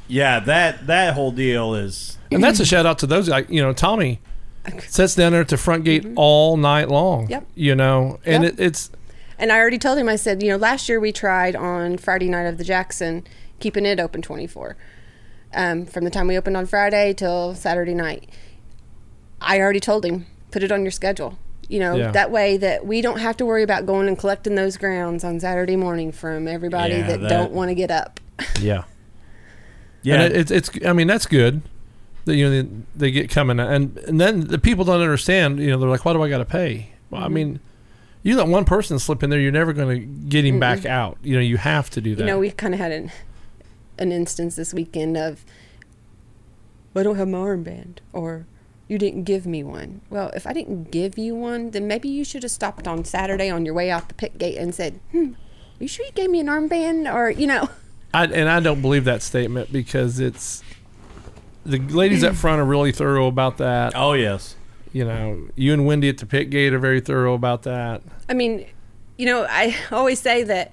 [SPEAKER 1] Yeah, that that whole deal is
[SPEAKER 2] and that's a shout out to those. Like you know, Tommy sits down there at the front gate all night long.
[SPEAKER 5] Mm-hmm. Yep.
[SPEAKER 2] You know, and
[SPEAKER 5] Yep.
[SPEAKER 2] it, it's
[SPEAKER 5] and I already told him. I said, you know, last year we tried on Friday night of the Jackson, keeping it open 24, um, from the time we opened on Friday till Saturday night. I already told him, put it on your schedule. You know,
[SPEAKER 2] Yeah.
[SPEAKER 5] that way that we don't have to worry about going and collecting those grounds on Saturday morning from everybody
[SPEAKER 1] Yeah,
[SPEAKER 5] that,
[SPEAKER 1] that-
[SPEAKER 5] don't want to get up. (laughs)
[SPEAKER 2] yeah.
[SPEAKER 1] yeah.
[SPEAKER 2] And it, it's it's. I mean, that's good. That you know they, they get coming, and and then the people don't understand. You know, they're like, "Why do I got to pay?" Well,
[SPEAKER 5] Mm-hmm.
[SPEAKER 2] I mean, you let one person slip in there, you're never going to get him back out. You know, you have to do that.
[SPEAKER 5] You know, we kind of had an an instance this weekend of, I don't have my armband, or you didn't give me one. Well, if I didn't give you one, then maybe you should have stopped on Saturday on your way out the pit gate and said, "Hmm, you sure you gave me an armband?" Or you know,
[SPEAKER 2] I, and I don't believe that statement because it's the ladies up front are really thorough about that.
[SPEAKER 1] oh yes.
[SPEAKER 2] You know, you and Wendy at the pit gate are very thorough about that.
[SPEAKER 5] I mean, you know, I (laughs) always say that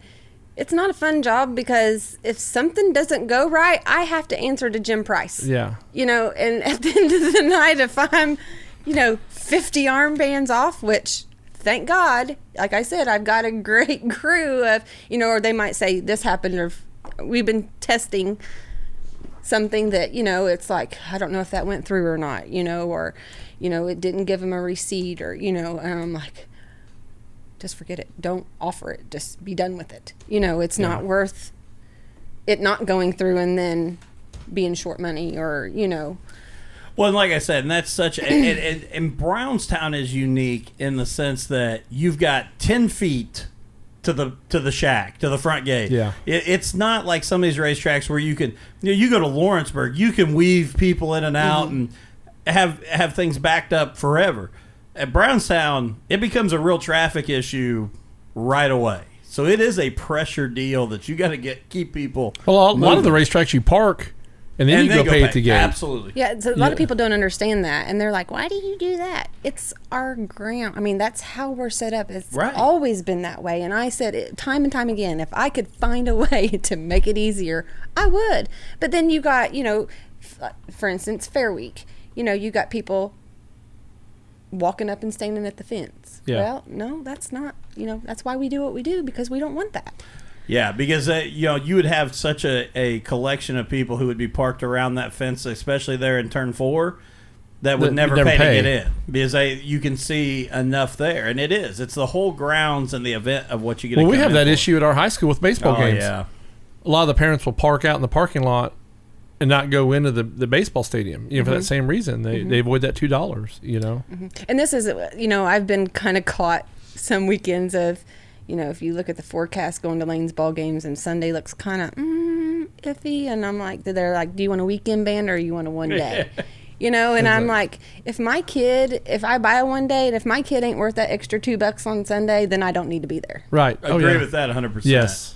[SPEAKER 5] it's not a fun job because if something doesn't go right, I have to answer to Jim Price.
[SPEAKER 2] Yeah.
[SPEAKER 5] you know, and (laughs) at the end of the night, if I'm, you know, 50 armbands off, which thank God, like I said, I've got a (laughs) great crew of, you know, or they might say this happened or we've been testing something that, you know, it's like, I don't know if that went through or not, you know, or, you know, it didn't give them a receipt or, you know, and I'm like, just forget it. Don't offer it. Just be done with it. You know, it's not worth it not going through and then being short money or, you know,
[SPEAKER 1] Well, and like I said, and that's such, and, and, and, and Brownstown is unique in the sense that you've got ten feet to the to the shack to the front gate.
[SPEAKER 2] Yeah.
[SPEAKER 1] it, it's not like some of these racetracks where you can, you know, you go to Lawrenceburg, you can weave people in and out mm-hmm. and have have things backed up forever. At Brownstown, it becomes a real traffic issue right away. So it is a pressure deal that you got to get keep people.
[SPEAKER 2] Well, a lot, a lot of the racetracks you park and then
[SPEAKER 1] And
[SPEAKER 2] you
[SPEAKER 1] they
[SPEAKER 2] go, pay at the gate.
[SPEAKER 1] Absolutely.
[SPEAKER 5] Yeah, so a lot
[SPEAKER 2] Yeah.
[SPEAKER 5] of people don't understand that, and they're like, "Why do you do that?" It's our ground. I mean, that's how we're set up. It's
[SPEAKER 1] Right.
[SPEAKER 5] always been that way. And I said it time and time again, if I could find a (laughs) way to make it easier, I would. But then you got, you know, f- for instance, Fair Week. You know, you got people walking up and standing at the fence.
[SPEAKER 2] Yeah.
[SPEAKER 5] Well, no, that's not. You know, that's why we do what we do because we don't want that.
[SPEAKER 1] Yeah, because uh, you know you would have such a, a collection of people who would be parked around that fence, especially there in turn four, that would
[SPEAKER 2] That
[SPEAKER 1] never,
[SPEAKER 2] never
[SPEAKER 1] pay,
[SPEAKER 2] pay.
[SPEAKER 1] to get in because they you can see enough there, and it is it's the whole grounds and the event of what you get. to
[SPEAKER 2] Well, we have
[SPEAKER 1] in
[SPEAKER 2] that
[SPEAKER 1] for.
[SPEAKER 2] issue at our high school with baseball
[SPEAKER 1] Oh
[SPEAKER 2] games.
[SPEAKER 1] yeah,
[SPEAKER 2] A lot of the parents will park out in the parking lot and not go into the, the baseball stadium, you know, for
[SPEAKER 5] Mm-hmm.
[SPEAKER 2] that same reason. They, they avoid that $2, you know?
[SPEAKER 5] And this is, you know, I've been kind of caught some weekends of, you know, if you look at the forecast going to Lane's ball games and Sunday looks kind of mm, iffy, and I'm like, they're like, do you want a weekend band or you want a one day? (laughs) You know, and I'm like, if my kid, if I buy a one day, and if my kid ain't worth that extra two bucks on Sunday, then I don't need to be there.
[SPEAKER 2] Right.
[SPEAKER 1] I
[SPEAKER 2] oh,
[SPEAKER 1] agree
[SPEAKER 2] yeah.
[SPEAKER 1] with that 100. percent
[SPEAKER 2] Yes.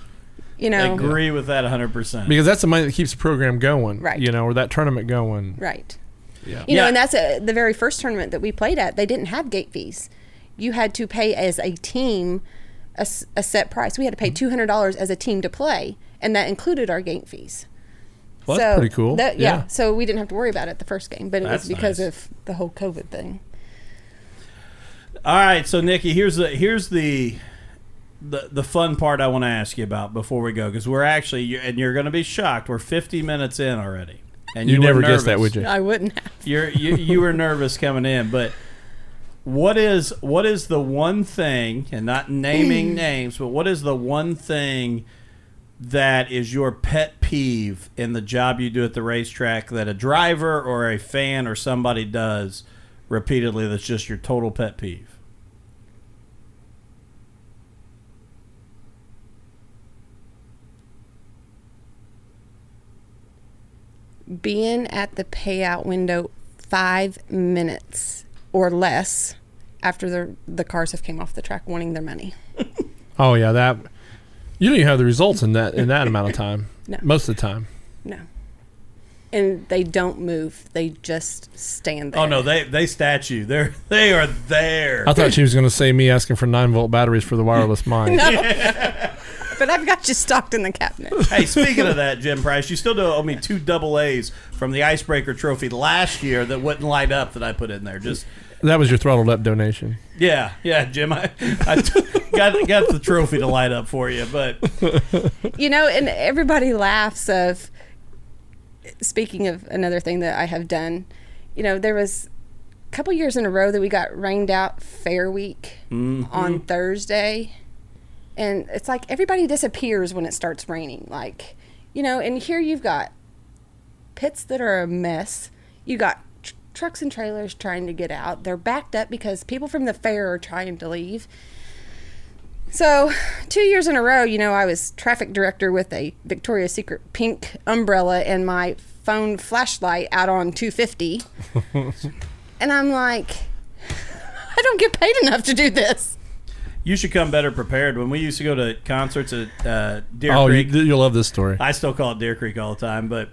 [SPEAKER 5] You know,
[SPEAKER 1] agree with that 100. percent
[SPEAKER 2] Because that's the money that keeps the program going,
[SPEAKER 5] Right.
[SPEAKER 2] You know, or that tournament going.
[SPEAKER 5] right?
[SPEAKER 2] Yeah.
[SPEAKER 5] You know,
[SPEAKER 1] Yeah.
[SPEAKER 5] and that's a, the very first tournament that we played at. They didn't have gate fees. You had to pay as a team a set price. We had to pay mm-hmm. two hundred dollars as a team to play, and that included our gate fees.
[SPEAKER 2] Well, that's pretty cool.
[SPEAKER 5] that- yeah.
[SPEAKER 2] Yeah.
[SPEAKER 5] So we didn't have to worry about it the first game, but it
[SPEAKER 1] That's
[SPEAKER 5] was because
[SPEAKER 1] nice.
[SPEAKER 5] of the whole COVID thing.
[SPEAKER 1] All right, so Nicki, here's the here's the the the fun part I want to ask you about before we go because we're actually and you're going to be shocked. We're 50 minutes in already, and
[SPEAKER 2] You
[SPEAKER 1] were
[SPEAKER 2] never guessed that, would you?
[SPEAKER 5] I wouldn't have.
[SPEAKER 1] You're you, you were nervous coming in, but what is what is the one thing, and not naming (laughs) names, but what is the one thing that is your pet peeve in the job you do at the racetrack that a driver or a fan or somebody does repeatedly that's just your total pet peeve?
[SPEAKER 5] Being at the payout window five minutes or less after the the cars have came off the track wanting their money. (laughs)
[SPEAKER 2] Oh, yeah. That You don't even have the results in that in that amount of time. (laughs)
[SPEAKER 5] No.
[SPEAKER 2] Most of the time.
[SPEAKER 5] No. And they don't move. They just stand there.
[SPEAKER 1] Oh no, they they statue. They're they are there.
[SPEAKER 2] I thought she was going to say me asking for nine volt batteries for the wireless (laughs) mic.
[SPEAKER 5] But I've got you stocked in the cabinet. (laughs)
[SPEAKER 1] hey, speaking of that, Jim Price, you still do owe me two double A's from the Icebreaker Trophy last year that wouldn't light up that I put in there. Just
[SPEAKER 2] That was your throttled up donation.
[SPEAKER 1] yeah, yeah, Jim. I, I t- got got the trophy to light up for you, but (laughs)
[SPEAKER 5] you know, and everybody laughs of speaking of another thing that I have done, you know, there was a couple years in a row that we got rained out fair week mm-hmm. on Thursday. And it's like everybody disappears when it starts raining. Like, you know, and here you've got pits that are a mess. You got tr- trucks and trailers trying to get out. They're backed up because people from the fair are trying to leave. So, two years in a row, you know, I was traffic director with a Victoria's Secret pink umbrella and my phone flashlight out on 250. (laughs) and I'm like, (laughs) I don't get paid enough to do this.
[SPEAKER 1] You should come better prepared. When we used to go to concerts at uh, Deer
[SPEAKER 2] oh,
[SPEAKER 1] Creek,
[SPEAKER 2] you, you'll love this story.
[SPEAKER 1] I still call it Deer Creek all the time, but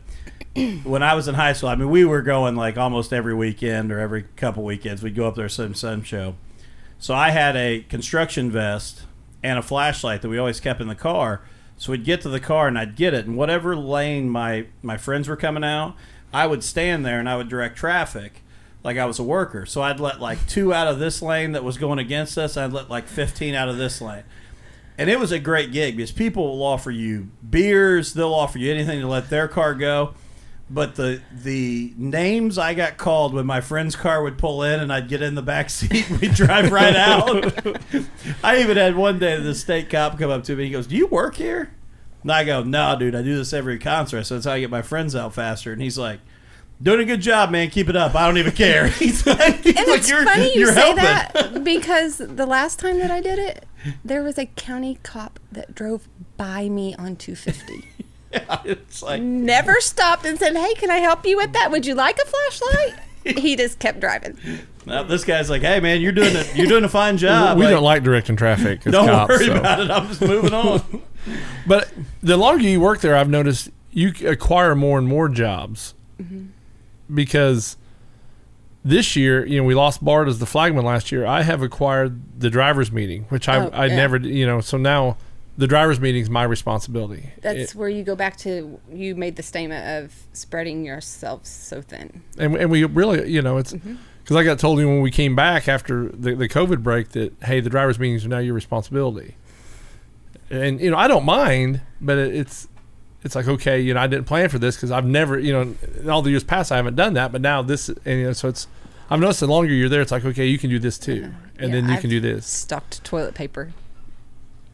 [SPEAKER 1] when I was in high school, I mean, we were going like almost every weekend or every couple weekends. We'd go up there some sun show. So I had a construction vest and a flashlight that we always kept in the car. So we'd get to the car and I'd get it, and whatever lane my my friends were coming out, I would stand there and I would direct traffic like I was a worker. So I'd let like two out of this lane that was going against us. I'd let like fifteen out of this lane. And it was a great gig because people will offer you beers, they'll offer you anything to let their car go. But the the names I got called when my friend's car would pull in and I'd get in the back (laughs) seat and we'd drive right out. (laughs) I even had one day the state cop come up to me. He goes, "Do you work here?" And I go, "No, dude. I do this every concert. So that's how I get my friends out faster." And he's like, "Doing a good job, man. Keep it up. I don't even care." (laughs) He's like, he's
[SPEAKER 5] And
[SPEAKER 1] like,
[SPEAKER 5] it's
[SPEAKER 1] "You're-
[SPEAKER 5] funny you
[SPEAKER 1] you're
[SPEAKER 5] say
[SPEAKER 1] helping."
[SPEAKER 5] that (laughs) because the last time that I did it, there was a county cop that drove by me on 250. (laughs)
[SPEAKER 1] it's like
[SPEAKER 5] Never stopped and said, "Hey, can I help you with that? Would you like a flashlight?" he just kept driving.
[SPEAKER 1] now this guy's like, "Hey, man, you're doing a you're doing a fine job.
[SPEAKER 2] we
[SPEAKER 1] Like,
[SPEAKER 2] don't like directing traffic. As
[SPEAKER 1] Don't
[SPEAKER 2] cops,
[SPEAKER 1] worry
[SPEAKER 2] so.
[SPEAKER 1] about it. I'm just moving on."
[SPEAKER 2] But the longer you work there, I've noticed you acquire more and more jobs mm-hmm. Because this year, you know, we lost Bart as the flagman last year. I have acquired the drivers meeting, which I
[SPEAKER 5] Oh,
[SPEAKER 2] I
[SPEAKER 5] yeah.
[SPEAKER 2] never, you know, so now the drivers meeting is my responsibility.
[SPEAKER 5] That's
[SPEAKER 2] It-
[SPEAKER 5] where you go back to you made the statement of spreading yourself so thin.
[SPEAKER 2] and and we really, you know, it's mm-hmm. because I got told you when we came back after the the COVID break that hey, the drivers meetings are now your responsibility. And you know, I don't mind, but it, it's it's like okay, you know, I didn't plan for this because I've never, you know, in all the years past I haven't done that, but now this, and you know, so it's. I've noticed the longer you're there, it's like okay, you can do this too, and
[SPEAKER 5] Yeah,
[SPEAKER 2] then you
[SPEAKER 5] I've
[SPEAKER 2] can do this.
[SPEAKER 5] Stocked toilet paper.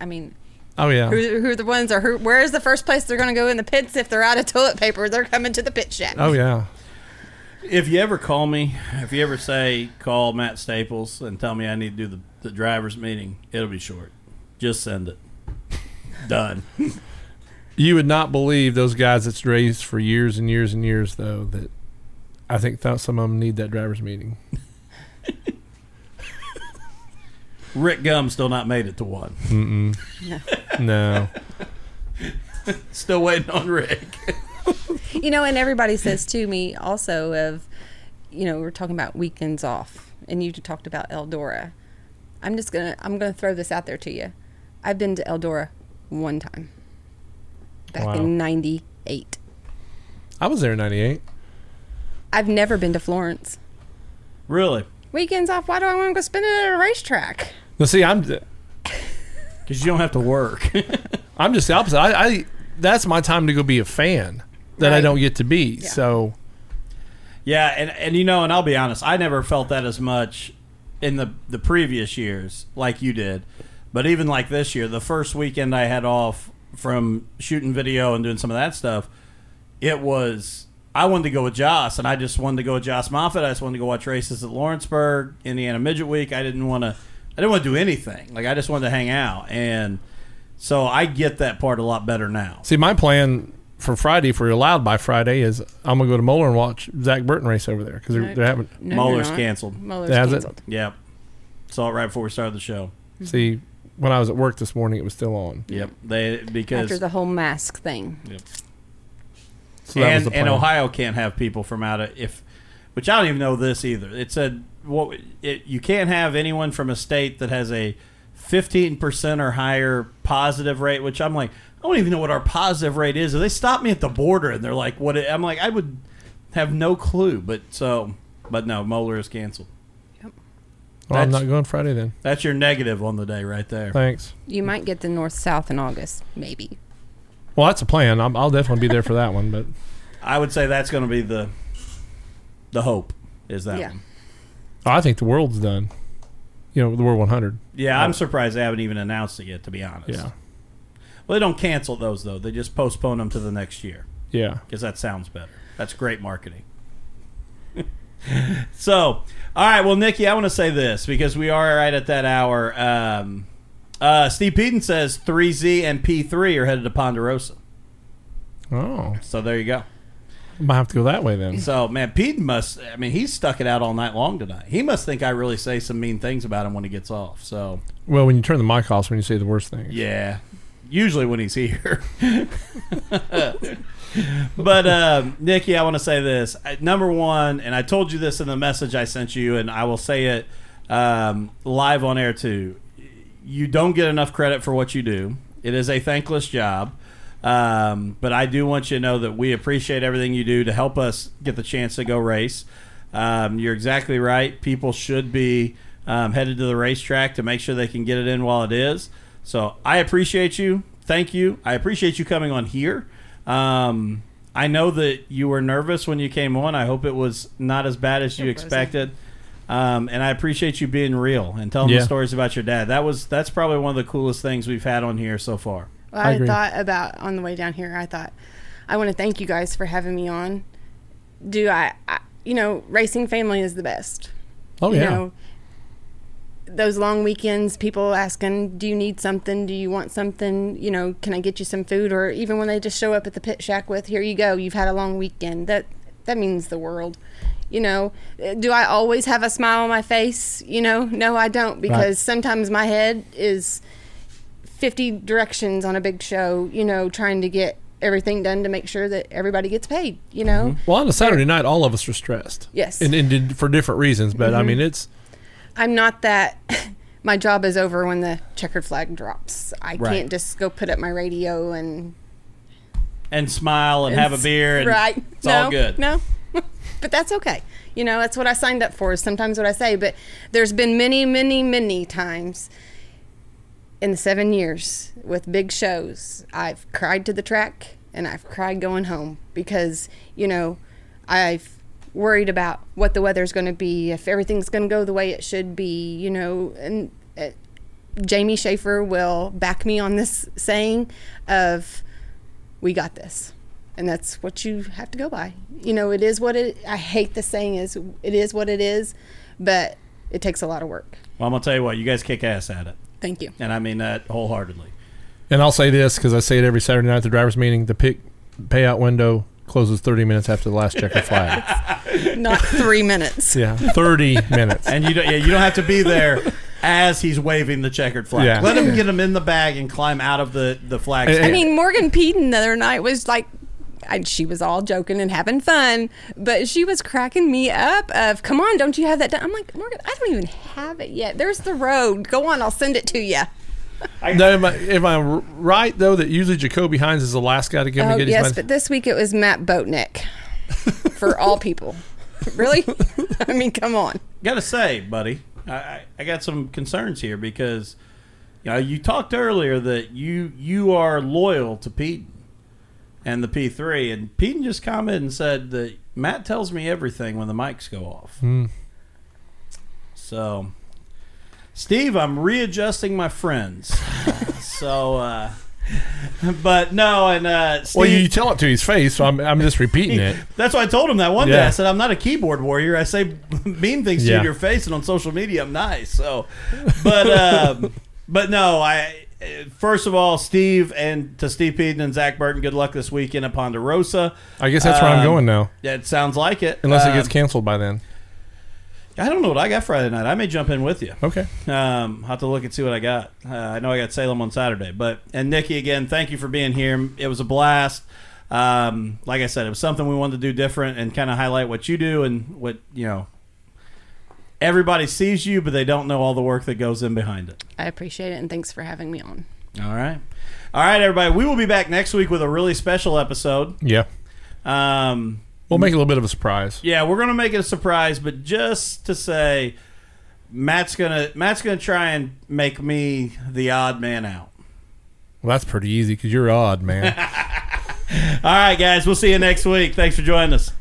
[SPEAKER 5] I mean,
[SPEAKER 2] Oh yeah,
[SPEAKER 5] who, who are the ones or who, where is the first place they're going to go in the pits if they're out of toilet paper? They're coming to the pit shack.
[SPEAKER 2] oh yeah.
[SPEAKER 1] If you ever call me, if you ever say call Matt Staples and tell me I need to do the, the drivers meeting, it'll be short. Just send it. Done. (laughs)
[SPEAKER 2] You would not believe those guys that's raised for years and years and years, though. That I think th- some of them need that drivers meeting. (laughs)
[SPEAKER 1] Rick Gum still not made it to one.
[SPEAKER 2] Mm-mm. (laughs) no.
[SPEAKER 1] Still waiting on Rick. (laughs)
[SPEAKER 5] You know, and everybody says to me also of, you know, we're talking about weekends off, and you talked about Eldora. I'm just gonna I'm gonna throw this out there to you. I've been to Eldora one time, back
[SPEAKER 2] Wow.
[SPEAKER 5] in '98.
[SPEAKER 2] I was there in '98.
[SPEAKER 5] I've never been to Florence.
[SPEAKER 1] Really?
[SPEAKER 5] Weekends off. Why do I want to go spend it at a racetrack?
[SPEAKER 2] Now, see, I'm
[SPEAKER 1] Because (laughs) you don't have to work. (laughs)
[SPEAKER 2] I'm just the opposite. I, I that's my time to go be a fan that I don't get to be.
[SPEAKER 5] Yeah.
[SPEAKER 2] So
[SPEAKER 1] Yeah, and and you know, and I'll be honest, I never felt that as much in the the previous years like you did. But even like this year, the first weekend I had off from shooting video and doing some of that stuff, it was I wanted to go with Joss, and I just wanted to go with Joss Moffat. I just wanted to go watch races at Lawrenceburg, Indiana Midget Week. I didn't want to, I didn't want to do anything. Like I just wanted to hang out, and so I get that part a lot better now.
[SPEAKER 2] see, my plan for Friday, if we're allowed by Friday, is I'm gonna go to Moler and watch Zach Burton race over there because they're, they're having.
[SPEAKER 5] No,
[SPEAKER 1] Moler's
[SPEAKER 5] you're not.
[SPEAKER 1] canceled.
[SPEAKER 2] Moler's it?
[SPEAKER 5] canceled.
[SPEAKER 1] Yep, saw it right before we started the show.
[SPEAKER 2] See, when I was at work this morning, it was still on.
[SPEAKER 1] Yep. They because
[SPEAKER 5] After the whole mask thing.
[SPEAKER 2] So that was
[SPEAKER 1] and,
[SPEAKER 2] the
[SPEAKER 1] and. Ohio can't have people from out of if, which I don't even know this either. It said what it, you can't have anyone from a state that has a fifteen percent or higher positive rate. Which I'm like, I don't even know what our positive rate is. If They stop me at the border and they're like, "What?" It, I'm like, I would have no clue. But so, but no, Moler is canceled.
[SPEAKER 2] Well, I'm
[SPEAKER 1] that's-
[SPEAKER 2] not going Friday then.
[SPEAKER 1] That's your negative on the day right there.
[SPEAKER 2] Thanks.
[SPEAKER 5] You might get the north south in August, maybe.
[SPEAKER 2] Well, that's a plan. I'm, I'll definitely be there for that one. But
[SPEAKER 1] I would say that's going to be the the hope is that
[SPEAKER 5] Yeah.
[SPEAKER 1] one.
[SPEAKER 2] Oh, I think the world's done. You know, the World 100.
[SPEAKER 1] Yeah, I'm surprised they haven't even announced it yet. To be honest,
[SPEAKER 2] Yeah.
[SPEAKER 1] Well, they don't cancel those though. They just postpone them to the next year
[SPEAKER 2] Yeah.
[SPEAKER 1] because that sounds better. That's great marketing. (laughs) (laughs) so, all right. Well, Nicki, I want to say this because we are right at that hour. Um, uh, Steve Peden says 3Z and P3 are headed to Ponderosa.
[SPEAKER 2] Oh.
[SPEAKER 1] So there you go.
[SPEAKER 2] I might have to go that way then.
[SPEAKER 1] So man, Peden must. I mean, he's stuck it out all night long tonight. He must think I really say some mean things about him when he gets off. So
[SPEAKER 2] Well, when you turn the mic off, when you say the worst things.
[SPEAKER 1] yeah, usually when he's here. (laughs) (laughs) (laughs) but um, Nicki, I want to say this. Number one, and I told you this in the message I sent you, and I will say it um, live on air too. You don't get enough credit for what you do. It is a thankless job. Um, but I do want you to know that we appreciate everything you do to help us get the chance to go race. Um, you're exactly right. People should be um, headed to the racetrack to make sure they can get it in while it is. So I appreciate you. Thank you. I appreciate you coming on here. Um, I know that you were nervous when you came on. I hope it was not as bad as you
[SPEAKER 5] It wasn't.
[SPEAKER 1] expected. Um, and I appreciate you being real and telling
[SPEAKER 2] Yeah.
[SPEAKER 1] the stories about your dad. That was that's probably one of the coolest things we've had on here so far.
[SPEAKER 5] Well,
[SPEAKER 2] I
[SPEAKER 5] I,
[SPEAKER 2] agree.
[SPEAKER 5] thought about on the way down here. I thought I want to thank you guys for having me on. Do I, I you know, racing family is the best.
[SPEAKER 2] Oh,
[SPEAKER 5] you
[SPEAKER 2] yeah.
[SPEAKER 5] know, those long weekends, people asking, "Do you need something? Do you want something? You know, can I get you some food?" Or even when they just show up at the pit shack with, "Here you go. You've had a long weekend." That that means the world. You know, uh, do I always have a smile on my face? You know, no, I don't because sometimes my head is 50 directions on a big show, you know, trying to get everything done to make sure that everybody gets paid, you know? Mm-hmm.
[SPEAKER 2] Well, on a Saturday night, all of us are stressed.
[SPEAKER 5] Yes.
[SPEAKER 2] And, and for different reasons. But, I mm-hmm. mean, it's.
[SPEAKER 5] I'm not that (laughs) my job is over when the checkered flag drops. I
[SPEAKER 1] Right.
[SPEAKER 5] can't just go put up my radio and
[SPEAKER 1] And smile and have a beer and
[SPEAKER 5] right.
[SPEAKER 1] it's
[SPEAKER 5] no,
[SPEAKER 1] all good.
[SPEAKER 5] No. (laughs) but that's okay. You know, that's what I signed up for is sometimes what I say, but there's been many, many, many times in the 7 years with big shows. I've cried to the track and I've cried going home because, you know, I've worried about what the weather's going to be, if everything's going to go the way it should be, you know, and uh, Jamie Schaefer will back me on this saying of we got this and that's what you have to go by. You know it is what it i hate the saying is it is what it is but it takes a lot of work.
[SPEAKER 1] Well, I'm gonna tell you what, you guys kick ass at it,
[SPEAKER 5] thank you.
[SPEAKER 1] And I mean that wholeheartedly.
[SPEAKER 2] And I'll say this because I say it every Saturday night at the driver's meeting the pick payout window closes 30 minutes after the last checkered flag. (laughs)
[SPEAKER 5] not three minutes
[SPEAKER 2] yeah. 30 minutes.
[SPEAKER 1] And you don't, yeah, you don't have to be there as he's waving the checkered flag.
[SPEAKER 2] Yeah.
[SPEAKER 1] Let him get him in the bag and climb out of the the flag.
[SPEAKER 2] And-
[SPEAKER 5] i mean morgan peden the other night was like I, she was all joking and having fun, but she was cracking me up. Of come on, don't you have that done? I'm like Morgan, I don't even have it yet. There's the road. Go on, I'll send it to you.
[SPEAKER 2] No, (laughs) am I, am I r- right, though, that usually Jacoby Hines is the last guy to give me
[SPEAKER 5] Oh
[SPEAKER 2] get
[SPEAKER 5] yes,
[SPEAKER 2] his
[SPEAKER 5] but this week it was Matt Boatnick (laughs) for all people. Really? (laughs) I mean, come on.
[SPEAKER 1] gotta say, buddy, I, I, I got some concerns here because you know you talked earlier that you you are loyal to Peden and the P3, and Peden just commented and said that Matt tells me everything when the mics go off.
[SPEAKER 2] Hmm.
[SPEAKER 1] So, Steve, I'm readjusting my friends. (laughs) so, uh, but no, and uh, Steve,
[SPEAKER 2] Well, you tell it to his face, so I'm, I'm just repeating it. (laughs)
[SPEAKER 1] That's why I told him that one day.
[SPEAKER 2] Yeah.
[SPEAKER 1] I said I'm not a keyboard warrior. I say (laughs) mean things to
[SPEAKER 2] Yeah.
[SPEAKER 1] to your face, and on social media I'm nice. So, but um, but no, I first of all, Steve and to Steve Peden and Zach Burton, good luck this weekend at Ponderosa.
[SPEAKER 2] I guess that's where I'm
[SPEAKER 1] Um,
[SPEAKER 2] going now,
[SPEAKER 1] Yeah, it sounds like it.
[SPEAKER 2] unless it
[SPEAKER 1] Um,
[SPEAKER 2] gets canceled by then.
[SPEAKER 1] I don't know what I got Friday night. I may jump in with you.
[SPEAKER 2] Okay.
[SPEAKER 1] Um, have to look and see what I got. Uh, I know I got Salem on Saturday, but and Nicki again, thank you for being here. It was a blast. Um, like I said, it was something we wanted to do different and kind of highlight what you do and what you know. Everybody sees you, but they don't know all the work that goes in behind it.
[SPEAKER 5] I appreciate it, and thanks for having me on.
[SPEAKER 1] All right, all right, everybody. We will be back next week with a really special episode.
[SPEAKER 2] Yeah.
[SPEAKER 1] Um,
[SPEAKER 2] We'll make it a little bit of a surprise.
[SPEAKER 1] Yeah, we're gonna make it a surprise, but just to say, Matt's gonna Matt's gonna try and make me the odd man out.
[SPEAKER 2] Well, that's pretty easy because you're odd, man. (laughs)
[SPEAKER 1] All right, guys, we'll see you next week. Thanks for joining us.